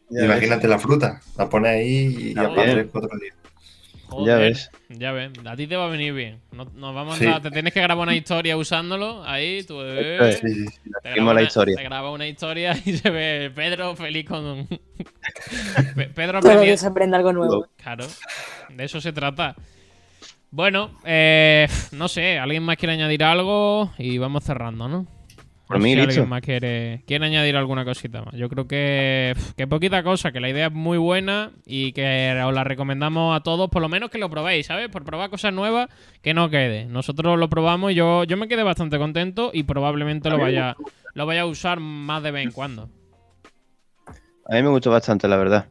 E: Imagínate la fruta, la pones ahí y ya
C: También.
E: para tres, cuatro días.
B: Joder,
C: Ya ves.
B: Ya ves, a ti te va a venir bien. No- Nos vamos a
E: Sí.
B: dar- te tienes que grabar una historia usándolo. Ahí, tú. eh.
E: Sí, sí, sí.
B: te
C: Seguimos
B: graba
C: la
B: una-
C: historia.
B: Te graba una historia y se ve Pedro feliz con. Pe- Pedro
D: Todo que se aprenda algo nuevo.
B: Claro, de eso se trata. Bueno, eh, no sé, ¿alguien más quiere añadir algo? Y vamos cerrando, ¿no?
C: Por
B: No
C: mí,
B: si alguien más quiere, quiere añadir alguna cosita más. Yo creo que, que poquita cosa, que la idea es muy buena y que os la recomendamos a todos, por lo menos que lo probéis, ¿sabes? Por probar cosas nuevas, que no quede. Nosotros lo probamos y yo, yo me quedé bastante contento y probablemente lo vaya, lo vaya a usar más de vez en cuando.
C: A mí me gustó bastante, la verdad.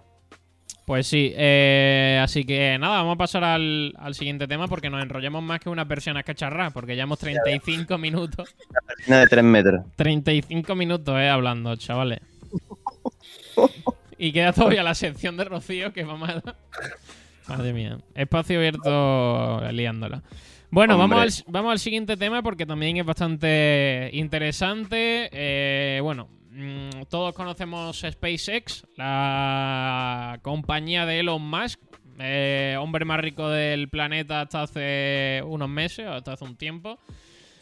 B: Pues sí, eh, así que nada, vamos a pasar al, al siguiente tema porque nos enrollamos más que una persiana cacharra, porque llevamos 35 minutos.
C: Una de 3 metros.
B: 35 minutos, eh, hablando, chavales. Y queda todavía la sección de Rocío que vamos a. Madre mía. Espacio abierto liándola. Bueno, vamos al, vamos al siguiente tema porque también es bastante interesante. Eh, bueno, mm, todos conocemos SpaceX, la compañía de Elon Musk, eh, hombre más rico del planeta hasta hace unos meses, hasta hace un tiempo.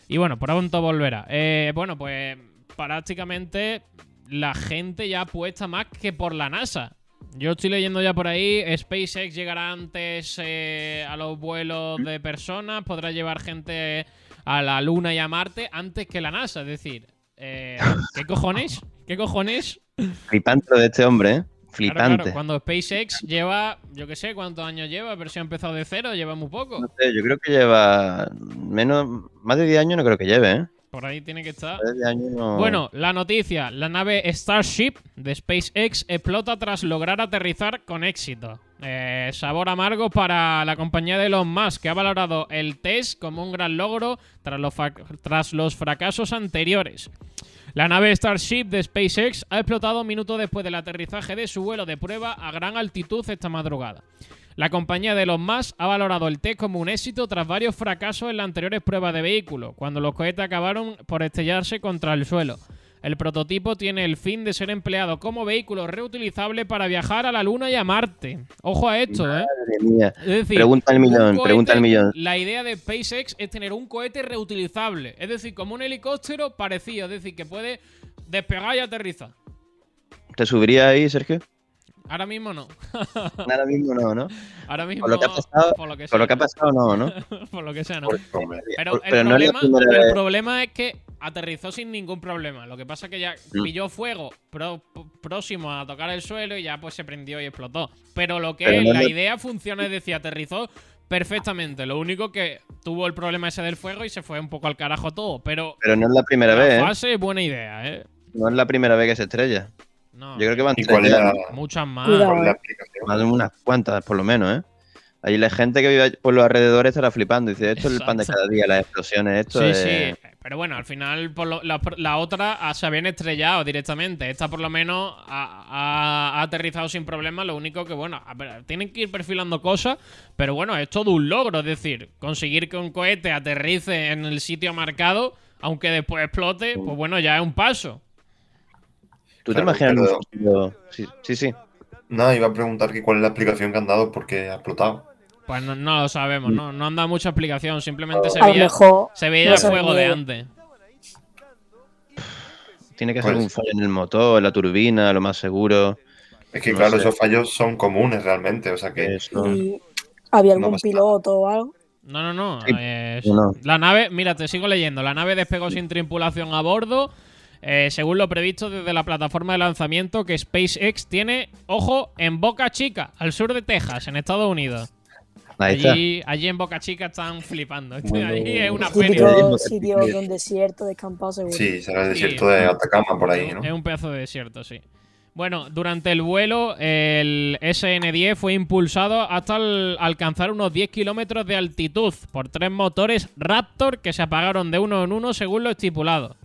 B: Y bueno, pronto volverá. Eh, bueno, pues prácticamente la gente ya apuesta más que por la NASA. Yo estoy leyendo ya por ahí, SpaceX llegará antes eh, a los vuelos de personas, podrá llevar gente a la Luna y a Marte antes que la NASA. Es decir, eh, ¿qué cojones? ¿Qué cojones?
C: Flipante lo de este hombre, ¿eh?
B: Claro,
C: Flipante.
B: claro, cuando SpaceX lleva, yo qué sé cuántos años lleva, pero si ha empezado de cero, lleva muy poco.
C: No sé, yo creo que lleva menos, más de 10 años no creo que lleve, ¿eh?
B: Por ahí tiene que estar.
C: Más de 10 años no...
B: Bueno, la noticia. La nave Starship de SpaceX explota tras lograr aterrizar con éxito. Eh, sabor amargo para la compañía de Elon Musk, que ha valorado el test como un gran logro tras los, tras los fracasos anteriores. La nave Starship de SpaceX ha explotado minutos después del aterrizaje de su vuelo de prueba a gran altitud esta madrugada. La compañía de Elon Musk ha valorado el test como un éxito tras varios fracasos en las anteriores pruebas de vehículo, cuando los cohetes acabaron por estrellarse contra el suelo. El prototipo tiene el fin de ser empleado como vehículo reutilizable para viajar a la Luna y a Marte. Ojo a esto, ¿eh?
C: Madre mía.
B: Es decir,
C: Pregunta al millón,
B: cohete-
C: pregunta al millón.
B: La idea de SpaceX es tener un cohete reutilizable. Es decir, como un helicóptero parecido. Es decir, que puede despegar y aterrizar.
C: ¿Te subiría ahí, Sergio?
B: Ahora mismo no.
C: Ahora mismo no, ¿no?
B: Ahora mismo
C: Por lo que ha pasado,
B: por lo que
C: Por lo que
B: sea.
C: ha pasado, no, ¿no?
B: por lo que sea, no.
E: Por-
B: Pero,
C: Por-
B: el,
C: no es
B: problema es que aterrizó sin ningún problema. Lo que pasa es que ya pilló fuego pro- próximo a tocar el suelo y ya pues se prendió y explotó. Pero lo que
C: Pero
B: es,
C: no
B: la idea funciona, es decir, aterrizó perfectamente. Lo único que tuvo el problema ese del fuego y se fue un poco al carajo todo. Pero
C: Pero no es la primera
B: la
C: vez, ¿eh?
B: fase es buena idea, ¿eh?
C: No es la primera vez que se estrella.
B: No,
C: Yo creo que van
E: ¿Y
C: tres
E: cuál es
C: ya,
E: la,
C: ¿no?
B: muchas más.
D: Cuidado.
E: explicación?
C: Más de unas cuantas, por lo menos, ¿eh? Ahí la gente que vive por los alrededores estará flipando. Dice, esto es el pan de cada día, las explosiones, esto
B: Sí,
C: es...
B: sí. Pero bueno, al final por lo- la, la otra ah, se habían estrellado directamente. Esta por lo menos ha, ha- ha aterrizado sin problemas. Lo único que, bueno, ver, tienen que ir perfilando cosas. Pero bueno, es todo un logro. Es decir, conseguir que un cohete aterrice en el sitio marcado, aunque después explote, pues bueno, ya es un paso.
C: ¿Tú te imaginas
E: pero-
C: Sí, sí, sí.
E: No, iba a preguntar que cuál es la explicación que han dado porque ha explotado.
B: Pues no, no lo sabemos, no, no han dado mucha explicación. Simplemente se veía, se veía
D: no
B: el fuego de antes.
C: Tiene que ser
E: Pues-
C: un fallo en el motor, en la turbina, lo más seguro.
E: Es que
C: No
E: claro,
C: sé.
E: esos fallos son comunes realmente, o sea que.
D: Y había algún piloto o algo.
B: No, no, no.
C: Sí,
B: eh,
C: no.
B: La nave, mira, te sigo leyendo. La nave despegó sin tripulación a bordo. eh, según lo previsto desde la plataforma de lanzamiento que SpaceX tiene, ojo, en Boca Chica, al sur de Texas, en Estados Unidos.
C: Ahí está.
B: Allí, allí en Boca Chica están flipando.
C: Bueno,
B: allí es una feria.
C: De
D: sitio un desierto, descampado seguro.
E: sí, será el
B: Sí.
E: desierto de Atacama por ahí, ¿no?
B: Es un pedazo de desierto, sí. Bueno, durante el vuelo, el SN-10 fue impulsado hasta el- alcanzar unos 10 kilómetros de altitud por tres motores Raptor que se apagaron de uno en uno según lo estipulado.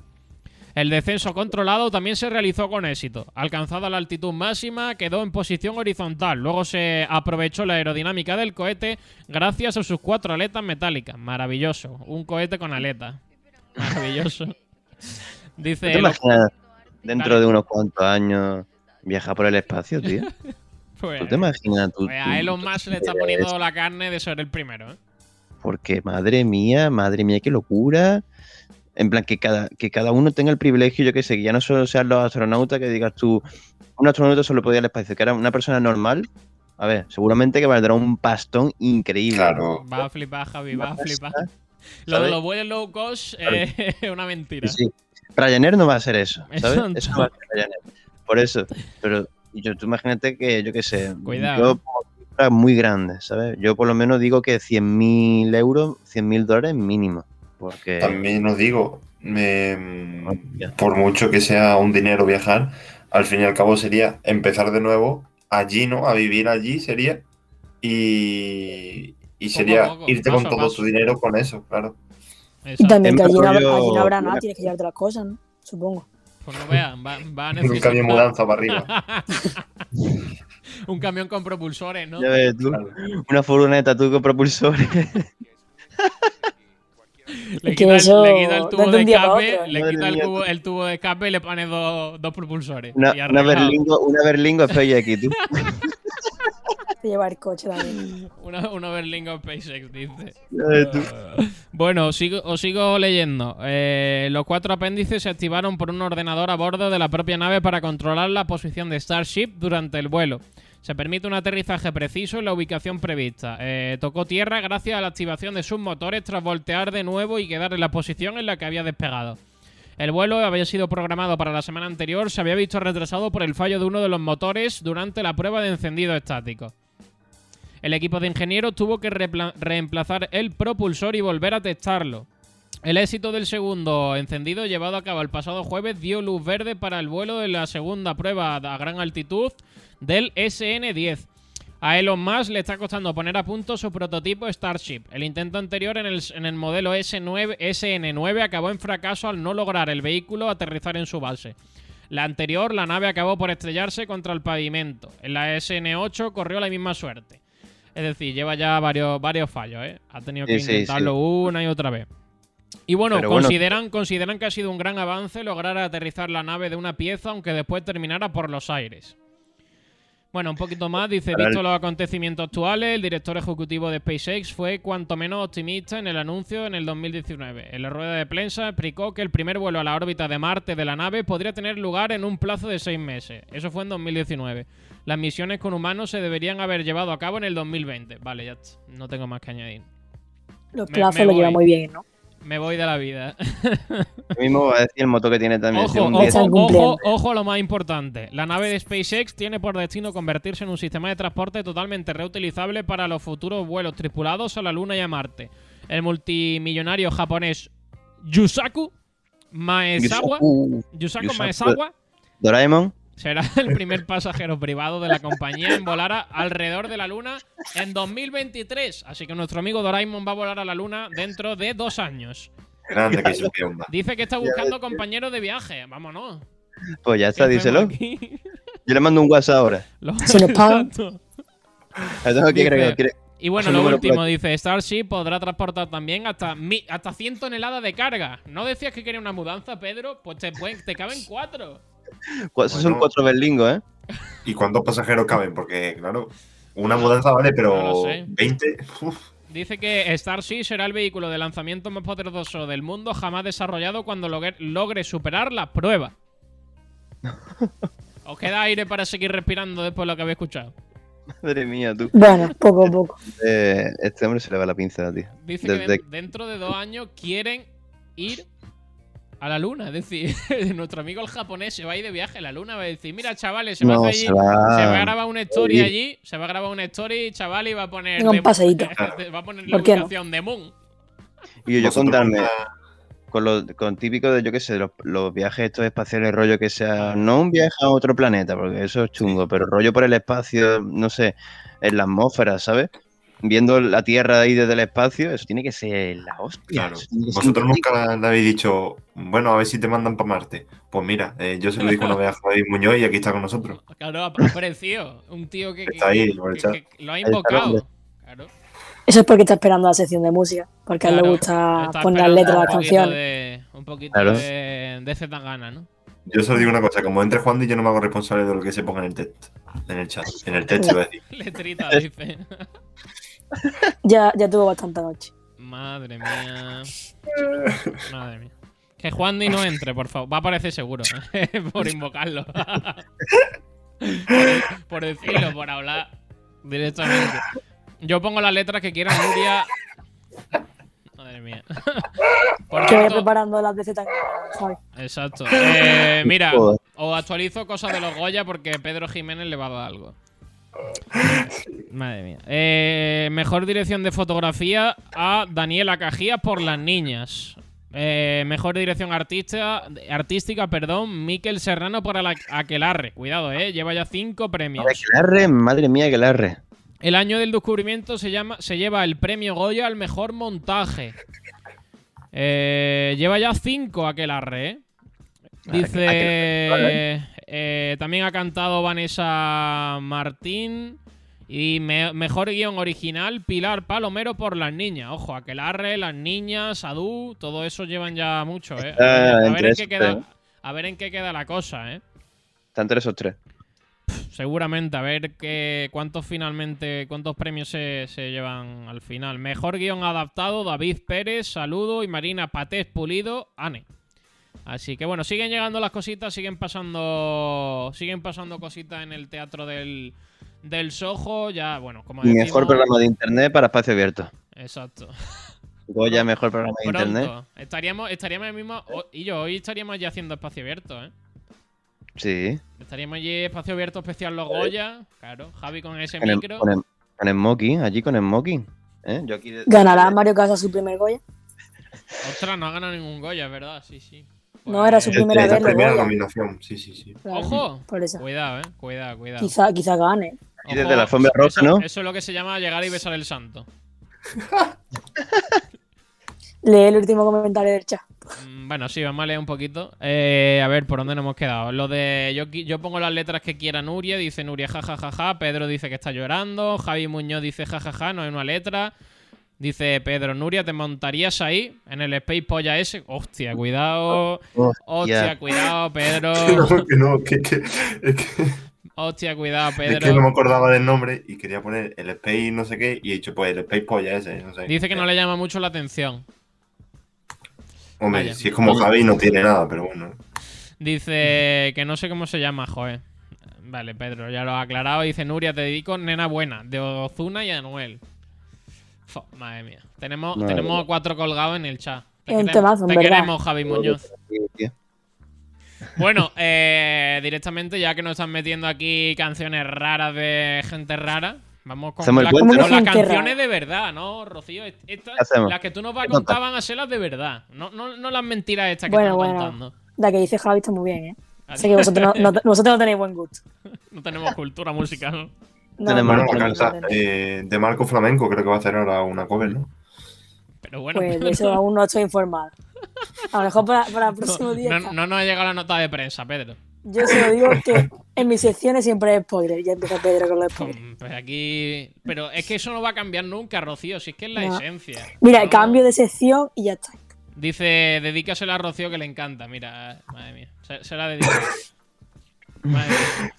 B: El descenso controlado también se realizó con éxito. Alcanzada la altitud máxima, quedó en posición horizontal. Luego se aprovechó la aerodinámica del cohete gracias a sus cuatro aletas metálicas. Maravilloso. Un cohete con aletas. Maravilloso.
C: ¿Tú
B: Dice.
C: te imaginas dentro de unos cuantos años viajar por el espacio, tío?
B: pues,
C: ¿Tú te imaginas tú?
B: pues a Elon Musk le está poniendo la carne de ser el primero. ¿eh?
C: Porque, madre mía, madre mía, qué locura. En plan, que cada, que cada uno tenga el privilegio, yo que sé, que ya no solo sean los astronautas, que digas tú, un astronauta solo podía ir al espacio, que era una persona normal. A ver, seguramente que valdrá un pastón increíble.
E: Claro.
B: Va a flipar, Javi, va a flipar. Lo de los vuelos low cost eh, es una mentira.
C: Sí. Ryanair no va a ser eso, ¿sabes?
B: Eso no.
C: Eso no va a ser Ryanair. Por eso. Pero yo, tú imagínate que, yo qué sé,
B: Cuidado.
C: yo pongo cifras muy grandes, ¿sabes? Yo por lo menos digo que 100.000 euros, 100.000 dólares mínimo. Porque...
E: También os digo,
C: Hostia.
E: por mucho que sea un dinero viajar, al fin y al cabo sería empezar de nuevo allí, ¿no? A vivir allí sería. Y, y sería
B: poco,
E: irte
B: paso
E: con todo
B: paso.
E: tu dinero con eso, claro.
D: Y
B: Exacto.
D: también que allí no, habrá, allí no habrá nada, tienes que llevarte las cosas, ¿no? Supongo.
B: Pues no vean, va, va a
E: Un
B: necesitar
E: camión mudanza para arriba.
B: un camión con propulsores, ¿no?
C: Ya ves tú, una furgoneta tú con propulsores.
B: Le quita, el,
D: eso
B: le quita el tubo de escape, le
C: Madre
B: quita el, el tubo de escape y le pone dos, dos propulsores.
C: Una,
B: y
C: una
B: arreglado.
C: berlingo, una berlingo aquí, tú.
D: Se lleva el coche también.
B: Una, una Berlingo SpaceX, dice. Bueno, os sigo, os sigo leyendo. Eh, los cuatro apéndices se activaron por un ordenador a bordo de la propia nave para controlar la posición de Starship durante el vuelo. Se permite un aterrizaje preciso en la ubicación prevista. Eh, tocó tierra gracias a la activación de sus motores tras voltear de nuevo y quedar en la posición en la que había despegado. El vuelo había sido programado para la semana anterior, se había visto retrasado por el fallo de uno de los motores durante la prueba de encendido estático. El equipo de ingenieros tuvo que reemplazar el propulsor y volver a testarlo. El éxito del segundo encendido llevado a cabo el pasado jueves dio luz verde para el vuelo de la segunda prueba a gran altitud del SN-10. A Elon Musk le está costando poner a punto su prototipo Starship. El intento anterior en el, en el modelo S9, SN9 acabó en fracaso al no lograr el vehículo aterrizar en su base. La anterior, la nave acabó por estrellarse contra el pavimento. En la SN8 corrió la misma suerte. Es decir, lleva ya varios, varios fallos, ¿eh? Ha tenido que
C: Sí, sí,
B: intentarlo una y otra vez. Y bueno,
C: Pero bueno.
B: consideran, consideran que ha sido un gran avance lograr aterrizar la nave de una pieza, aunque después terminara por los aires. Bueno, un poquito más, dice,
C: Para el-
B: visto los acontecimientos actuales, el director ejecutivo de SpaceX fue cuanto menos optimista en el anuncio en el 2019. En la rueda de prensa explicó que el primer vuelo a la órbita de Marte de la nave podría tener lugar en un plazo de seis meses. Eso fue en 2019. Las misiones con humanos se deberían haber llevado a cabo en el 2020. Vale, ya no tengo más que añadir.
D: Los plazos
B: me
D: lo lleva muy bien, ¿no?
B: Me voy de la vida.
C: Lo mismo va a decir el moto que tiene también.
B: Ojo, ojo,
C: 10.
D: Están
B: ojo,
D: cumpliendo.
B: ojo a lo más importante. La nave de SpaceX tiene por destino convertirse en un sistema de transporte totalmente reutilizable para los futuros vuelos tripulados a la Luna y a Marte. El multimillonario japonés Yusaku Maezawa, Yusaku
C: Yusaku.
B: Maezawa
C: Doraemon.
B: Será el primer pasajero privado de la compañía en volar a- alrededor de la Luna en 2023. Así que nuestro amigo Doraemon va a volar a la Luna dentro de dos años.
E: Grande que se.
B: Dice que está buscando compañeros de viaje. Vámonos.
C: Pues ya
B: ¿Qué
C: está, díselo. Yo le mando un WhatsApp ahora.
D: Nos pagan.
C: Quiere-
B: Y bueno, lo último, dice, Starship podrá transportar también hasta, mi- hasta 100 toneladas de carga. ¿No decías que quería una mudanza, Pedro? Pues te, pueden- te caben cuatro.
C: Esos son
E: Bueno.
C: cuatro berlingos, ¿eh?
E: ¿Y cuántos pasajeros caben? Porque, claro, una mudanza vale,
B: No
E: pero
B: sé.
E: 20. uf.
B: Dice que Starship será el vehículo de lanzamiento más poderoso del mundo jamás desarrollado cuando logre, logre superar la prueba. ¿Os queda aire para seguir respirando después de lo que habéis escuchado?
C: Madre mía, tú.
D: Bueno, poco a poco.
C: Eh, este hombre se le va la pinza, tío.
B: Dice que
C: Desde-
B: dentro de dos años quieren ir a la luna. Es decir, nuestro amigo el japonés se va a ir de viaje a la luna. Va a decir, mira, chavales, se va, a,
C: No,
B: hacer allí-
C: se va-
B: se va a grabar una story allí. Se va a grabar una story, chaval, y va a poner.
D: Venga, un paseíto.
B: va a poner la
D: ¿Por qué no?
B: ubicación de Moon.
C: Y yo, contarme con lo con típico de, yo qué sé, los, los viajes estos espaciales, rollo que sea, no un viaje a otro planeta, porque eso es chungo, pero rollo por el espacio, no sé, en la atmósfera, ¿sabes? Viendo la Tierra ahí desde el espacio, eso tiene que ser la hostia.
E: Claro. Vosotros nunca le habéis dicho, bueno, a ver si te mandan para Marte. Pues mira, eh, yo se lo dije una vez a Javier Muñoz y aquí está con nosotros.
B: Claro, ha aparecido. Un tío que, que-
E: Está ahí,
B: que- que- lo ha invocado. Claro.
D: Eso es porque está esperando la sección de música. Porque a él le gusta poner las letras a las canciones.
B: de- un poquito
C: Claro.
B: de, de Zetangana, ¿no?
E: Yo solo digo una cosa, como entre Juan y yo no me hago responsable de lo que se ponga en el texto, en el chat, en el texto, iba a decir.
B: Letrita, dice.
D: Ya, ya tuvo bastante noche.
B: Madre mía. Madre mía. Que Juan Di no entre, por favor. Va a aparecer seguro. ¿eh? por invocarlo. por, por decirlo, por hablar directamente. Yo pongo las letras que quiera Nuria. Madre mía. Por
D: Que vaya
B: cierto,
D: preparando las de Z. Javi.
B: exacto. Eh, mira, os actualizo cosas de los Goya porque Pedro Jiménez le va a dar algo. Madre mía. Eh, mejor dirección de fotografía a Daniela Cajías por las niñas. Eh, mejor dirección artista, artística, perdón, Miquel Serrano por la Aquelarre. Cuidado, eh, lleva ya cinco premios.
C: Madre, que la arre, madre mía, que la arre.
B: El año del descubrimiento se, llama, se lleva el premio Goya al mejor montaje. Eh, lleva ya cinco Aquelarre, ¿eh? Dice. Eh, también ha cantado Vanessa Martín. Y me- mejor guion original, Pilar Palomero por las niñas. Ojo, Aquelarre, las niñas, Adu, todo eso llevan ya mucho, ¿eh?
C: Está
B: A ver, en qué queda, a ver en qué queda la cosa, ¿eh?
C: Está entre esos tres.
B: Seguramente, a ver qué, cuántos finalmente, cuántos premios se, se llevan al final. Mejor guion adaptado, David Pérez, saludo, y Marina Patés Pulido, Ane. Así que bueno, siguen llegando las cositas, siguen pasando. Siguen pasando cositas en el teatro del, del Soho. Ya, bueno, como
C: Mejor
B: decimos-
C: programa de internet para espacio abierto.
B: Exacto.
C: Goya, mejor programa de internet.
B: Pronto. Estaríamos, estaríamos el mismo. o- y yo, hoy estaríamos ya haciendo espacio abierto, ¿eh?
C: Sí.
B: Estaríamos allí espacio abierto especial los Goya. Claro, Javi con ese
C: Con el,
B: micro.
C: con el- con allí con smoking. ¿eh? Yo aquí de-
D: ¿Ganará Mario Casas su primer Goya?
B: Ostras, no ha ganado ningún Goya, es verdad, sí, sí.
D: No, era su
B: Pues,
D: primera
E: la
D: vez, los
E: primera
D: Goya.
E: nominación, sí, sí, sí.
D: Claro,
B: Ojo.
D: Por eso.
B: Cuidado, eh. Cuidado, cuidado.
D: Quizá, quizá gane.
C: Aquí desde la alfombra
B: eso,
C: ¿no?
B: Eso es lo que se llama llegar y besar el santo.
D: Lee el último comentario del chat.
B: Mm, Bueno, sí, vamos a leer un poquito. Eh, a ver, ¿por dónde nos hemos quedado? Lo de. Yo, yo pongo las letras que quiera Nuria. Dice Nuria, jajajaja. Pedro dice que está llorando. Javi Muñoz dice jajaja, no hay una letra. Dice Pedro, Nuria, ¿te montarías ahí? En el Space Polla ese. Hostia, cuidado. Hostia, cuidado, Pedro.
E: No, que no, que, que- es que,
B: Hostia, cuidado,
E: es que no me
B: Pedro.
E: acordaba del nombre y quería poner el Space no sé qué y he dicho pues el Space Polla ese, no sé.
B: Dice que no le llama mucho la atención.
E: Hombre,
B: Vaya.
E: si es como Javi no tiene nada, pero bueno.
B: Dice que no sé cómo se llama, joder. Vale, Pedro, ya lo ha aclarado. Dice Nuria, te dedico Nena Buena, de Ozuna y Anuel. Fo, madre mía. Tenemos,
C: Madre
B: tenemos
C: mía.
B: cuatro colgados en el chat. Te,
D: temazo,
B: queremos, Javi Muñoz. Bueno, eh, directamente, ya que nos están metiendo aquí canciones raras de gente rara, vamos con, las canciones de verdad, ¿no, Rocío? Estas, las que tú nos vas a contar van a ser las de verdad. No, no, no las mentiras estas que
D: Bueno,
B: estamos
D: bueno.
B: contando.
D: La que dice Javi está muy bien, ¿eh? Sé que vosotros no, no- vosotros no tenéis buen gusto.
B: No tenemos cultura musical.
D: No,
E: Bueno,
C: Marco
E: la
D: no,
E: cansa-
D: no, no.
E: eh, de Marco Flamenco creo que va a hacer ahora una cover, ¿no?
B: Pero bueno,
D: Pues de eso aún no estoy informada. A lo mejor para, para el próximo
B: no,
D: día.
B: no, no nos ha llegado la nota de prensa, Pedro.
D: Yo se lo digo que en mis secciones siempre es spoiler. Ya empieza Pedro con los spoilers.
B: Mm, Pues aquí. Pero es que eso no va a cambiar nunca, Rocío, si es que es la
D: No.
B: esencia.
D: Mira,
B: No-
D: cambio de sección y ya está.
B: Dice, dedícasela a Rocío que le encanta. Mira, madre mía. Se, se la dedico. Madre mía.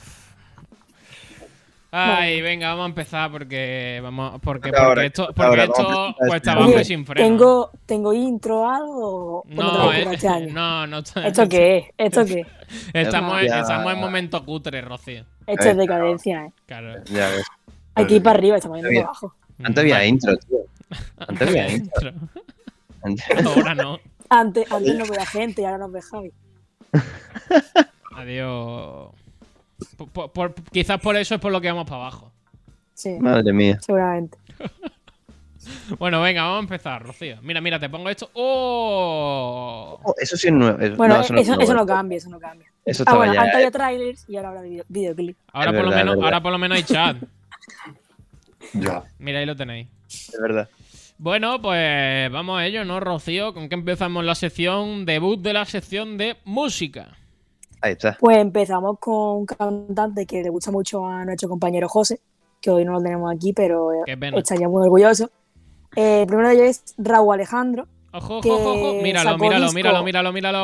B: Ay, venga, vamos a empezar porque vamos porque,
C: ahora,
B: porque esto, porque
C: ahora,
B: esto cuesta
C: este
B: abajo
D: Oye,
B: y sin freno.
D: ¿tengo, ¿tengo intro o algo? ¿O no,
B: eh,
D: este año?
B: no, no.
D: ¿Esto qué es? ¿Esto qué es?
B: Estamos,
C: Ya.
B: estamos en momento cutre, Rocío.
D: Esto es decadencia, ¿eh?
B: Claro.
C: Ya ves.
D: Hay que ir para arriba, estamos yendo para abajo.
C: Antes había intro, tío. Antes había intro. Antes-
B: Ahora no.
D: Antes, antes no veía gente y ahora nos ve Javi.
B: Adiós. Por- por- por- quizás por eso es por lo que vamos para abajo.
D: Sí,
C: Madre mía.
D: seguramente.
B: Bueno, venga, vamos a empezar, Rocío. Mira, mira, te pongo esto. ¡Oh!
C: Oh, eso sí es nuevo. Eso-
D: Bueno,
C: no,
D: eso,
C: no,
D: eso,
C: no,
D: no cambia, eso no cambia.
C: Eso
D: Ah, bueno,
C: ya.
D: antes
C: eh.
D: trailers y ahora habrá video- videoclip.
B: Ahora,
C: Es
B: por lo menos, ahora por lo menos hay chat.
E: Ya.
B: Mira, ahí lo tenéis.
C: Es verdad.
B: Bueno, pues vamos a ello, ¿no, Rocío? ¿Con qué empezamos la sección? Debut de la sección de música.
C: Ahí está.
D: Pues empezamos con un cantante que le gusta mucho a nuestro compañero José, que hoy no lo tenemos aquí, pero eh, estaría muy orgulloso. Eh, el primero de ellos es Raúl Alejandro.
B: Ojo,
D: Que
B: ojo, ojo. Míralo, míralo, míralo, míralo, míralo.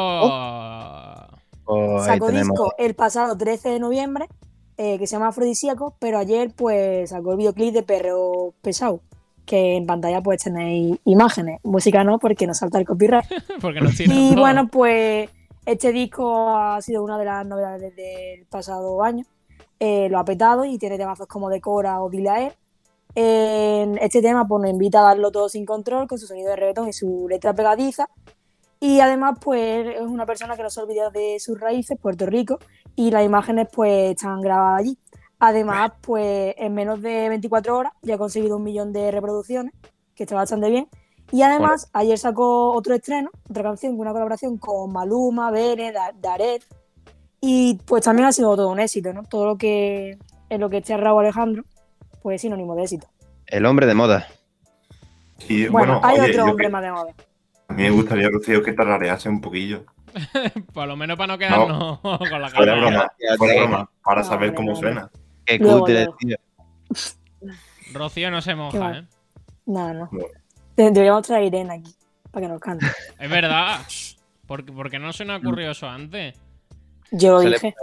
C: Oh, ahí
D: Sacó
C: tenemos.
D: disco el pasado 13 de noviembre, eh, que se llama Afrodisíaco, pero ayer pues sacó el videoclip de Perro Pesado, que en pantalla pues tenéis imágenes, música no, porque nos salta el copyright.
B: Porque nos tiran
D: Y bueno, pues este disco ha sido una de las novedades del pasado año. Eh, lo ha petado y tiene temazos como Decora o. En este tema pues, nos invita a darlo todo sin control, con su sonido de reggaetón y su letra pegadiza. Y además, pues es una persona que no se olvida de sus raíces, Puerto Rico, y las imágenes pues están grabadas allí. Además, pues en menos de 24 horas ya ha conseguido un millón de reproducciones, que está bastante bien. Y además, ayer sacó otro estreno, otra canción, una colaboración con Maluma, Bene, Da- Daret. Y pues también ha sido todo un éxito, ¿no? Todo lo que en lo que esté Raúl Alejandro, pues es sinónimo de éxito.
C: El hombre de moda.
E: Y
D: Bueno,
E: bueno,
D: hay
E: oye,
D: otro hombre
E: que-
D: más de moda.
E: a mí me gustaría, Rocío, que tararease un poquillo.
B: Por lo menos para no quedarnos con la
E: Fuera
B: cara.
E: broma, fuera broma, para
D: No,
E: saber
D: hombre,
E: cómo suena.
C: Qué
D: Luego,
C: cutre,
D: luego.
C: tío.
B: Rocío no se moja. ¿eh?
D: No, no.
E: No.
D: De- Deberíamos traer a Irene aquí para que nos cante.
B: Es verdad. ¿Por, por qué no se nos ocurrió eso antes?
D: Yo lo
C: Se le-
D: dije.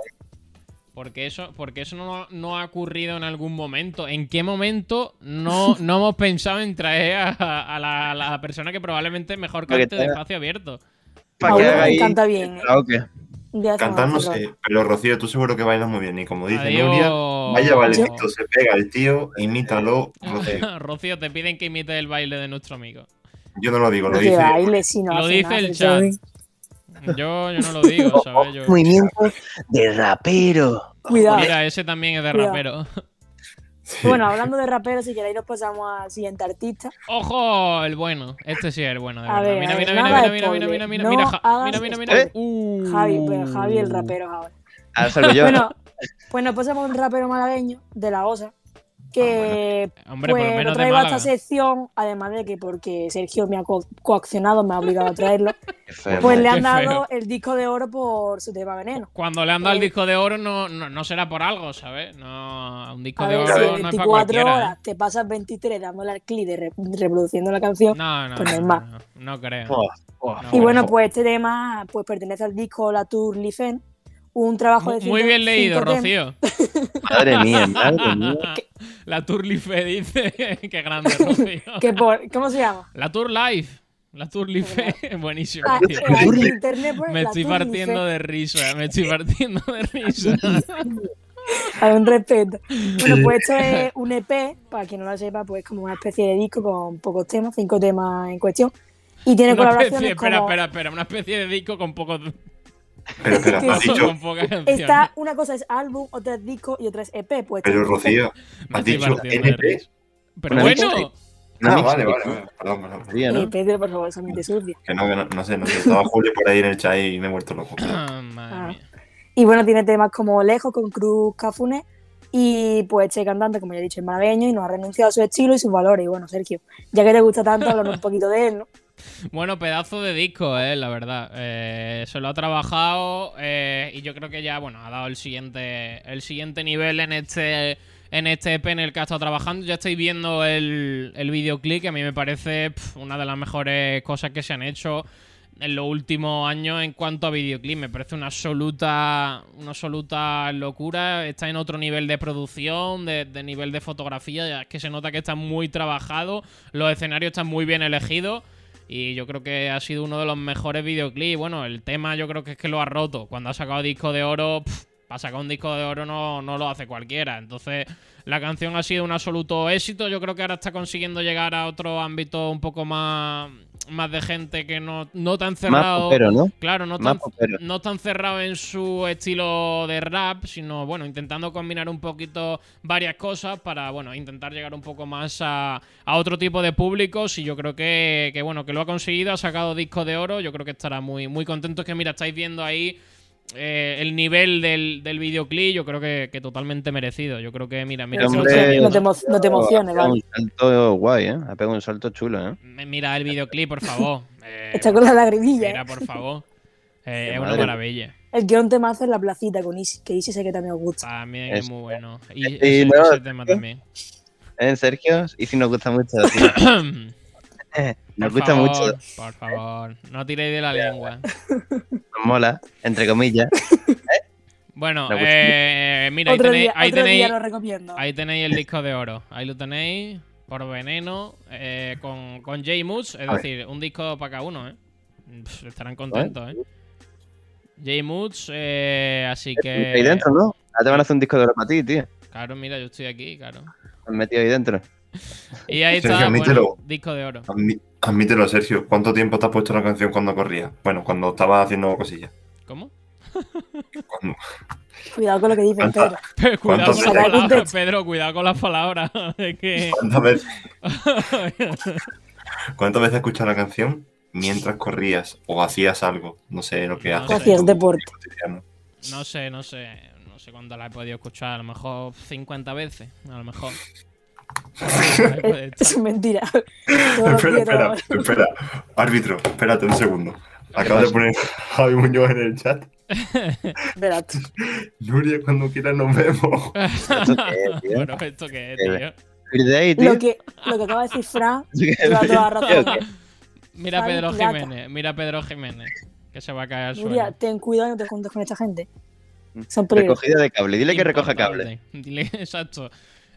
B: Porque eso, porque eso no, no ha ocurrido en algún momento. ¿En qué momento no, no hemos pensado en traer a, a la, a la persona que probablemente mejor
C: Porque
B: cante de espacio abierto?
C: Para que haga ahí
D: encanta bien, ¿eh? hacemos
E: Cantar no sé, pero Rocío, tú seguro que bailas muy bien. Y como dice
B: Adiós.
E: Nuria, vaya bailecito, se pega el tío, imítalo. Rocío.
B: Rocío, te piden que imites el baile de nuestro amigo.
E: Yo no lo digo, lo dice.
D: baile si no
B: Lo dice
D: nada,
B: el chat. Yo, yo no lo digo, ¿sabes? Yo-
C: Movimiento de rapero.
D: Cuidado.
B: Mira, ese también es de
D: Cuidado.
B: rapero.
E: Sí.
D: Bueno, hablando de raperos, si queréis nos pasamos al siguiente artista.
B: ¡Ojo! El bueno. Este sí es el bueno, de
D: A
B: verdad.
D: ver,
B: mira,
D: a
B: mira,
D: ver,
B: mira,
D: nada
B: mira,
D: de
B: mira, mira, mira, mira,
D: spoiler.
B: mira,
D: No
B: ja-
D: hagas
B: mira, mira, mira.
C: ¿Eh?
B: Uh.
D: Javi, pues Javi el rapero ahora.
C: Ahora salgo yo.
D: Bueno, pues nos pasamos a un rapero malagueño de la OSA que
B: Hombre, por lo
D: pues lo
B: de
D: traigo a esta sección, además de que porque Sergio me ha co- coaccionado, me ha obligado a traerlo,
C: feo.
D: pues le han dado
B: feo.
D: el disco de oro por su tema veneno.
B: Cuando le han dado el
D: Eh.
B: disco de oro no, no, no será por algo, ¿sabes? No, un disco
D: A
B: de
D: ver,
B: oro
D: si en
B: no es para
D: 24
B: cualquiera.
D: horas
B: ¿eh?
D: te pasas 23 dándole al clic de re- reproduciendo la canción.
B: No, no,
D: Pues
B: no,
D: normal.
B: no, no creo. No,
D: y bueno,
B: no.
D: pues este tema pues pertenece al disco La Tour Lifen, un trabajo de
B: Mu- Muy bien leído. Rocío.
C: Madre mía, madre mía.
B: La Tour Life dice. Qué grande, Rocío.
D: Por, ¿Cómo se llama?
B: La Tour Life. La Tour Life. Buenísimo,
D: Ah, internet pues,
B: Me
D: La
B: estoy
D: Tour
B: partiendo de risa. Me estoy partiendo de risa.
D: Hay un respeto. Bueno, pues esto es un EP, para quien no lo sepa, pues como una especie de disco con pocos temas, cinco temas en cuestión. Y tiene
B: Una
D: colaboraciones
B: especie, espera,
D: como...
B: espera, espera. Una especie de disco con pocos.
E: Pero espera, has dicho.
D: Está, una cosa es álbum, otra es disco y otra es EP. Pues
E: pero. Rocío,
B: Me
E: has dicho NP.
B: risa. Pero bueno.
C: mixtape.
E: Ah, vale, vale, vale. Perdón, perdón.
C: Sería, ¿no?
D: Eh, Pedro, por favor, esa mente sucia.
E: Que no, que no, no sé, no sé. Estaba Julio por ahí en el chat y me he vuelto loco.
B: Ah, madre
D: Ah.
B: mía.
D: Y bueno, tiene temas como Lejos con Cruz Cafune. Y pues este cantante, como ya he dicho, es malagueño y no ha renunciado a su estilo y sus valores. Y bueno, Sergio, ya que te gusta tanto, háblanos un poquito de él, ¿no?
B: Bueno, pedazo de disco, eh, la verdad. Eh, se lo ha trabajado eh, y yo creo que ya, bueno, ha dado el siguiente, el siguiente nivel en este, en este EP en el que ha estado trabajando. Ya estáis viendo el, videoclip, que a mí me parece una de las mejores cosas que se han hecho en los últimos años en cuanto a videoclip. Me parece una absoluta, una absoluta locura. Está en otro nivel de producción, de, de nivel de fotografía. Ya es que se nota que está muy trabajado. Los escenarios están muy bien elegidos. Y yo creo que ha sido uno de los mejores videoclips. Bueno, el tema yo creo que es que lo ha roto. Cuando ha sacado disco de oro, pff, para sacar un disco de oro no, no lo hace cualquiera. Entonces, la canción ha sido un absoluto éxito. Yo creo que ahora está consiguiendo llegar a otro ámbito un poco más, más de gente que no, no tan
C: Más
B: cerrado.
C: popero, ¿no?
B: Claro, no
C: Más
B: tan, no tan cerrado en su estilo de rap, sino bueno, intentando combinar un poquito varias cosas para bueno, intentar llegar un poco más a, a otro tipo de públicos. Y yo creo que, que, bueno, que lo ha conseguido, ha sacado disco de oro. Yo creo que estará muy, muy contento. Es que mira, estáis viendo ahí. Eh, el nivel del, del videoclip, yo creo que, que totalmente merecido. Yo creo que, mira, mira,
C: hombre,
D: no, te emo- no te emociones,
C: Ha pegado
D: ¿vale?
C: un salto guay, ¿eh? Ha pegado un salto chulo, ¿eh?
B: Mira el videoclip, por favor. Eh,
D: Está con la lagrimilla.
B: mira,
D: ¿eh?
B: por favor. Eh, es una maravilla.
D: El que un tema hace en la placita con Isi, que Isi sé que también os gusta.
B: También es
C: Eso.
B: muy bueno. Y
C: Y
B: ese,
C: no,
B: ese tema también.
C: ¿Eh, Sergio? Y si nos gusta mucho. Nos
B: Por
C: gusta
B: favor,
C: mucho.
B: Por favor, no tiréis de la lengua.
C: Nos mola, entre comillas.
B: Bueno,
C: Me
B: eh, mira, ahí tenéis,
D: día,
B: ahí,
D: otro
B: tenéis,
D: día lo recomiendo.
B: ahí tenéis el disco de oro. Ahí lo tenéis por veneno eh, con, con J Moods. Es
C: A ver.
B: decir, un disco para cada uno, ¿eh? Pff, estarán contentos, ¿eh? J Moods, eh, así que.
C: Ahí dentro, ¿no? Ahora te van a hacer un disco de oro para ti, tío.
B: Claro, mira, yo estoy aquí, claro.
C: Te has metido ahí dentro.
B: Y ahí
E: Sergio,
B: está,
E: admítelo.
B: bueno, disco de oro.
E: Admí- Admítelo, Sergio. ¿Cuánto tiempo te has puesto la canción cuando corría? Bueno, cuando estaba haciendo cosillas.
B: ¿Cómo?
E: Cuando-
D: Cuidado con lo que dice
E: ¿Cuánta-
D: Pedro.
B: cuidado
E: ¿Cuántos
B: con las
D: veces?
B: palabras, Pedro, cuidado con las palabras. Que.
E: ¿Cuántas veces, ¿Cuántas veces has escuchado la canción mientras corrías o hacías algo? No sé lo que
B: No
E: haces.
D: Hacías deporte.
B: No sé, no sé. No sé cuánto la he podido escuchar. A lo mejor 50 veces. A lo mejor.
D: Es mentira.
E: Espera, espera, espera. Árbitro, espérate un segundo. Acaba de poner Javi Muñoz en el chat.
D: Verás.
E: Nuria, cuando quieras nos vemos.
C: ¿Esto qué es, tío?
B: Bueno, ¿esto qué es, tío?
C: Free Day, tío.
D: Lo que, lo que acaba de decir Fran, lleva toda la razón.
B: Mira a Pedro
D: pirata.
B: Jiménez, mira a Pedro Jiménez, que se va a caer al suelo.
D: Nuria, ten cuidado y no te juntes con esta gente. Son peligrosos.
C: Recogida de cable. Dile que recoja cable.
B: Dile, exacto.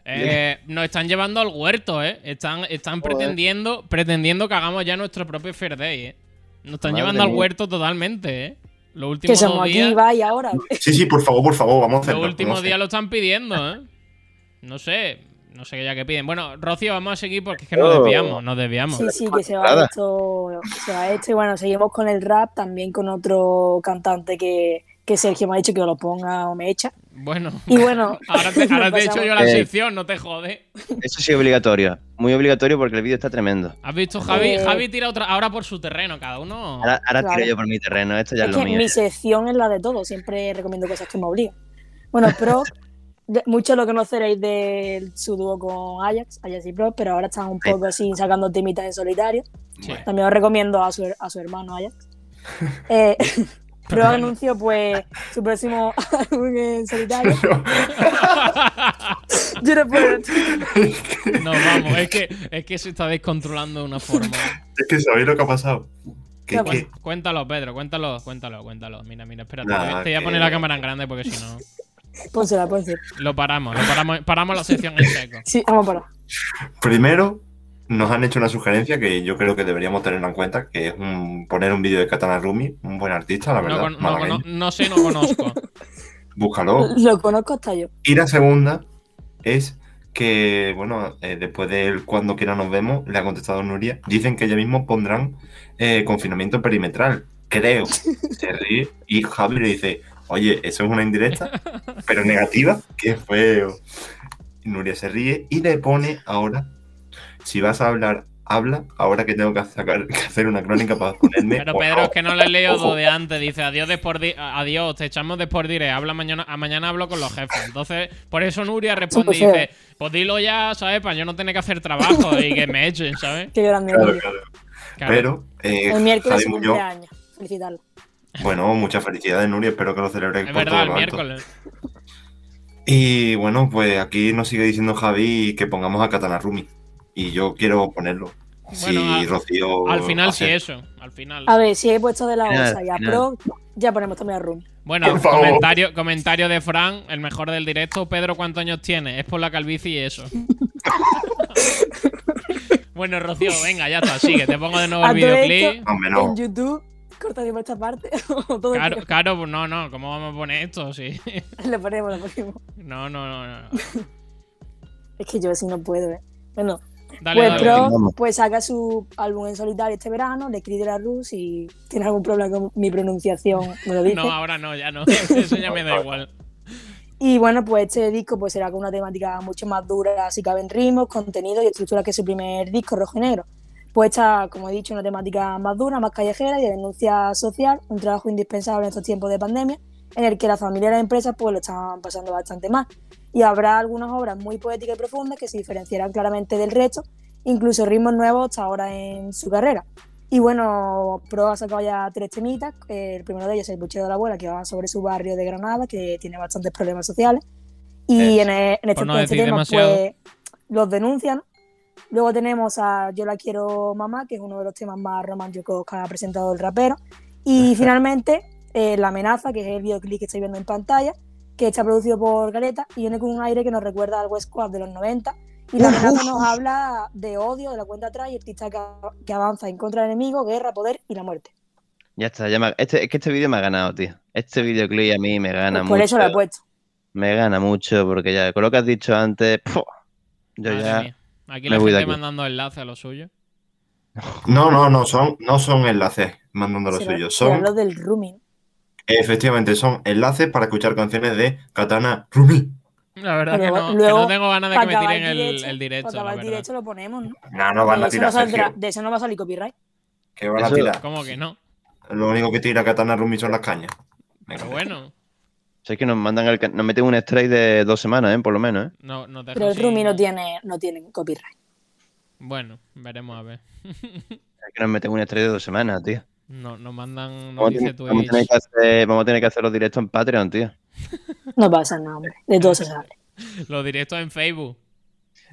B: Eh, nos están llevando al huerto, ¿eh? Están, están
C: Joder.
B: pretendiendo, pretendiendo que hagamos ya nuestro propio Fair Day, ¿eh? Nos están
C: Madre
B: llevando al huerto totalmente, ¿eh? Los
D: Que somos aquí,
B: días,
D: va y ahora.
E: Sí, sí, por favor, por favor, vamos a hacerlo.
B: los últimos días lo están pidiendo, ¿eh? No sé, no sé ya qué piden. Bueno, Rocío, vamos a seguir porque es que
C: Oh.
B: nos desviamos, nos desviamos.
D: Sí, sí, que se va esto. Se va esto. Y bueno, seguimos con el rap, también con otro cantante que, que Sergio me ha dicho que lo ponga o me echa.
B: Bueno,
D: Y bueno,
B: ahora te, ahora te he hecho yo la
C: Eh.
B: sección, no te jode.
C: Eso sí es obligatorio. Muy obligatorio porque el vídeo está tremendo.
B: ¿Has visto, Javi?
D: Eh.
B: Javi tira otra, ahora por su terreno, cada uno.
C: Ahora, ahora
D: Claro.
C: tiro yo por mi terreno. Esto ya es,
D: es
C: lo
D: que
C: mío.
D: mi sección es la de todo, siempre recomiendo cosas que me obligan. Bueno, Pro, de- muchos lo conoceréis de su dúo con Ajax, Ajax y Pro, pero ahora están un poco así sacando temitas en solitario.
B: Sí.
D: También os recomiendo a su, a su hermano Ajax. Eh, Pro anunció pues su próximo álbum en solitario. Yo no puedo.
B: No, vamos, es que, es que se está descontrolando de una forma.
E: Es que sabéis lo que ha pasado.
D: ¿Qué
E: que
B: Cuéntalo, Pedro, cuéntalo, cuéntalo, cuéntalo. Mira, mira, espérate.
E: Nada,
B: te voy a
E: que-
B: poner la cámara en grande porque si no.
D: Pónsela, pónsela.
B: Lo paramos, lo paramos, paramos la sección en seco.
D: Sí, vamos para.
E: primero nos han hecho una sugerencia que yo creo que deberíamos tenerla en cuenta, que es un- poner un vídeo de Katana Rumi, un buen artista, la
B: No,
E: verdad.
B: no, sé, no conozco.
E: Búscalo.
D: Lo conozco hasta yo.
E: Y la segunda es que, bueno, eh, después del cuando quiera nos vemos, le ha contestado Nuria, dicen que ya mismo pondrán eh, confinamiento perimetral. Creo. Se ríe y Javi le dice, oye, eso es una indirecta, pero negativa. Qué feo. Nuria se ríe y le pone ahora, si vas a hablar, habla, ahora que tengo que, sacar- que hacer una crónica para ponerme...
B: Pero Pedro,
E: no".
B: es que no le he leído de antes. Dice, adiós, de Di- adiós, te echamos de Sport Direct. Habla mañana, a mañana hablo con los jefes. Entonces, por eso Nuria responde y dice, pues dilo ya, ¿sabes? Para yo no tener que hacer trabajo y que me echen, ¿sabes?
D: Qué grande.
E: Claro, claro.
B: Claro.
E: Pero, eh,
D: El miércoles
E: Javi Muñoz.
D: Felicitarlo.
E: bueno, muchas felicidades, Nuria, espero que lo celebres
B: Es
E: por
B: verdad,
E: todo
B: el
E: alto.
B: miércoles.
E: Y bueno, pues aquí nos sigue diciendo Javi que pongamos a Katana Rumi. Y yo quiero ponerlo. si Rocío.
B: Al final sí eso, al final.
D: A ver, si he puesto de la
C: Final,
D: OSA y a. Pro, ya ponemos también a Room.
B: Bueno, comentario, comentario de Fran, el mejor del directo. Pedro, ¿cuántos años tiene? Es por la calvicie y eso. bueno, Rocío, venga, ya está, sigue. Te pongo de nuevo el videoclip.
D: esto,
E: Hombre, no.
D: En YouTube, cortaríamos esta parte. todo
B: Claro,
D: el
B: claro, pues no, no, ¿cómo vamos a poner esto? Sí.
D: Lo ponemos, lo ponemos.
B: No, no, no, no.
D: Es que yo así no puedo, ¿eh? Bueno,
B: Dale,
D: pues
B: dale.
D: Pro pues saca su álbum en solitario este verano, le escribe Rus y tiene algún problema con mi pronunciación, me lo dice.
B: No, ahora no, ya no. Eso ya me da igual.
D: Y bueno, pues este disco pues será con una temática mucho más dura, si caben ritmos, contenido y estructura que su primer disco, Rojo y Negro. Pues está, como he dicho, una temática más dura, más callejera y de denuncia social, un trabajo indispensable en estos tiempos de pandemia, en el que las familias y las empresas pues lo están pasando bastante mal. Y habrá algunas obras muy poéticas y profundas que se diferenciarán claramente del resto, incluso ritmos nuevos hasta ahora en su carrera. Y bueno, Pro ha sacado ya tres temitas. El primero de ellos es El Buchero de la Abuela, que va sobre su barrio de Granada, que tiene bastantes problemas sociales. Y
B: Es,
D: en, e- en este,
B: no
D: en este tema, pues, los denuncian. Luego tenemos a Yo la quiero mamá, que es uno de los temas más románticos que ha presentado el rapero. Y finalmente, eh, La amenaza, que es el videoclip que estáis viendo en pantalla, que está producido por Galeta y viene con un aire que nos recuerda al West Squad de los 90. Y la amenaza nos habla de odio, de la cuenta atrás y artista que, que avanza en contra del enemigo, guerra, poder y la muerte.
C: Ya está, ya me- este, es que este vídeo me ha ganado, tío. Este videoclip a mí me gana
D: Pues por
C: mucho.
D: eso lo he puesto.
C: Me gana mucho porque ya con lo que has dicho antes, ¡puf! yo
B: Madre
C: ya
B: mía. Aquí
C: me
B: la
C: voy de
B: gente
C: aquí.
B: mandando enlace a lo suyo.
E: No, no, no son, no son enlaces mandando lo suyo. Son,
D: lo del rooming.
E: Efectivamente, son enlaces para escuchar canciones de Katana Rumi.
B: La verdad
D: Pero
B: que no, que no tengo ganas de que me tiren el,
D: directo,
B: el directo.
D: para
B: la
D: acabar el
B: verdad.
D: directo lo ponemos, ¿no?
E: No, no van
D: de,
E: a tirar,
D: no saldrá-
E: Sergio.
D: de eso no va a salir copyright.
E: Que van a tirar.
B: ¿Cómo que no?
E: Lo único que tira Katana Rumi son las cañas. Venga,
B: Pero bueno,
C: sé que nos mandan el, nos meten un strike de dos semanas, ¿eh? Por lo menos, ¿eh?
B: no, no te
D: Pero el rooming no tiene, no tiene copyright.
B: Bueno, veremos a ver.
C: Es que nos meten un strike de dos semanas, tío.
B: No, nos mandan, nos
C: Vamos a,
B: dice
C: tener, vamos a tener que hacer, vamos a tener que hacer los directos en Patreon, tío.
D: No pasa nada, hombre. De todo se sale.
B: Los directos en Facebook.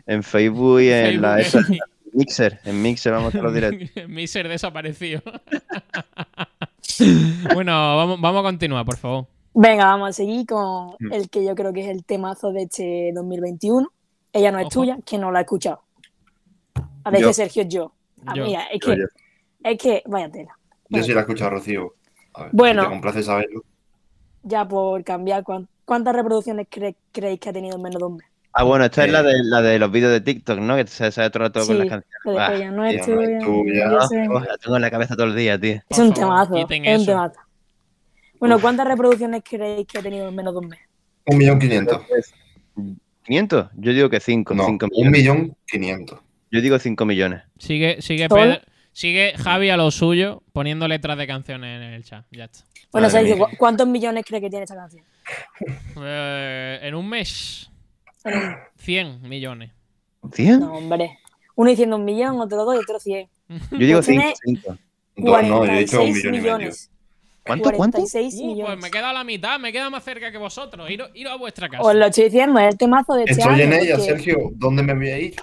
C: en Facebook y en la esa,
B: Facebook,
C: Mixer. En Mixer vamos a hacer los directos.
B: Miser desaparecido. bueno, vamos, vamos a continuar, por favor.
D: Venga, vamos a seguir con
C: Mm.
D: el que yo creo que es el temazo de este 2021. Ella no es
B: Ojo.
D: tuya, que no la ha escuchado. A ver,
C: Yo.
D: Sergio yo. Ah,
B: Yo.
D: mira, es
E: Yo,
D: que,
E: yo.
D: es que, vaya tela.
E: Yo sí la he escuchado, Rocío. A ver,
D: Bueno.
E: si te complace saberlo.
D: Ya por cambiar, ¿cuán- ¿cuántas reproducciones cre- creéis que ha tenido en menos de un mes?
C: Ah, bueno, esta es
E: Eh.
C: la de, la de los vídeos de TikTok, ¿no? Que se sabe todo el rato con las canciones. Ah,
D: ella no es
E: tía, no es
D: tuya, sé.
C: la tengo en la cabeza todo el día, tío.
D: Es un temazo, es un
B: eso.
D: temazo. Bueno, ¿cuántas reproducciones creéis que ha tenido en menos de un mes?
E: Un millón quinientos.
C: ¿500? Yo digo que 5.
E: No,
C: cinco
E: un millón quinientos.
C: Yo digo 5 millones.
B: Sigue, sigue. Pedro- sigue Javi a lo suyo poniendo letras de canciones en el chat. Ya está.
D: Bueno,
E: Madre
D: Sergio,
E: mía.
D: ¿cu- ¿cuántos millones crees que tiene esta canción?
B: Eh, en un mes,
D: En un-
B: 100 millones.
C: ¿100?
D: No, hombre. Uno diciendo un millón, otro dos y otro cien.
C: Yo digo
D: Pues tiene
C: 5.
E: No, no, yo he dicho un
D: 46
E: millón y medio.
D: millones.
C: ¿Cuánto? ¿Cuánto?
D: 46
B: Uh, pues me queda la mitad, me queda más cerca que vosotros. Iros, iros a vuestra casa.
D: Os lo estoy diciendo, es el temazo de este
E: Estoy en ella,
D: porque
E: Sergio. ¿Dónde me voy a ir?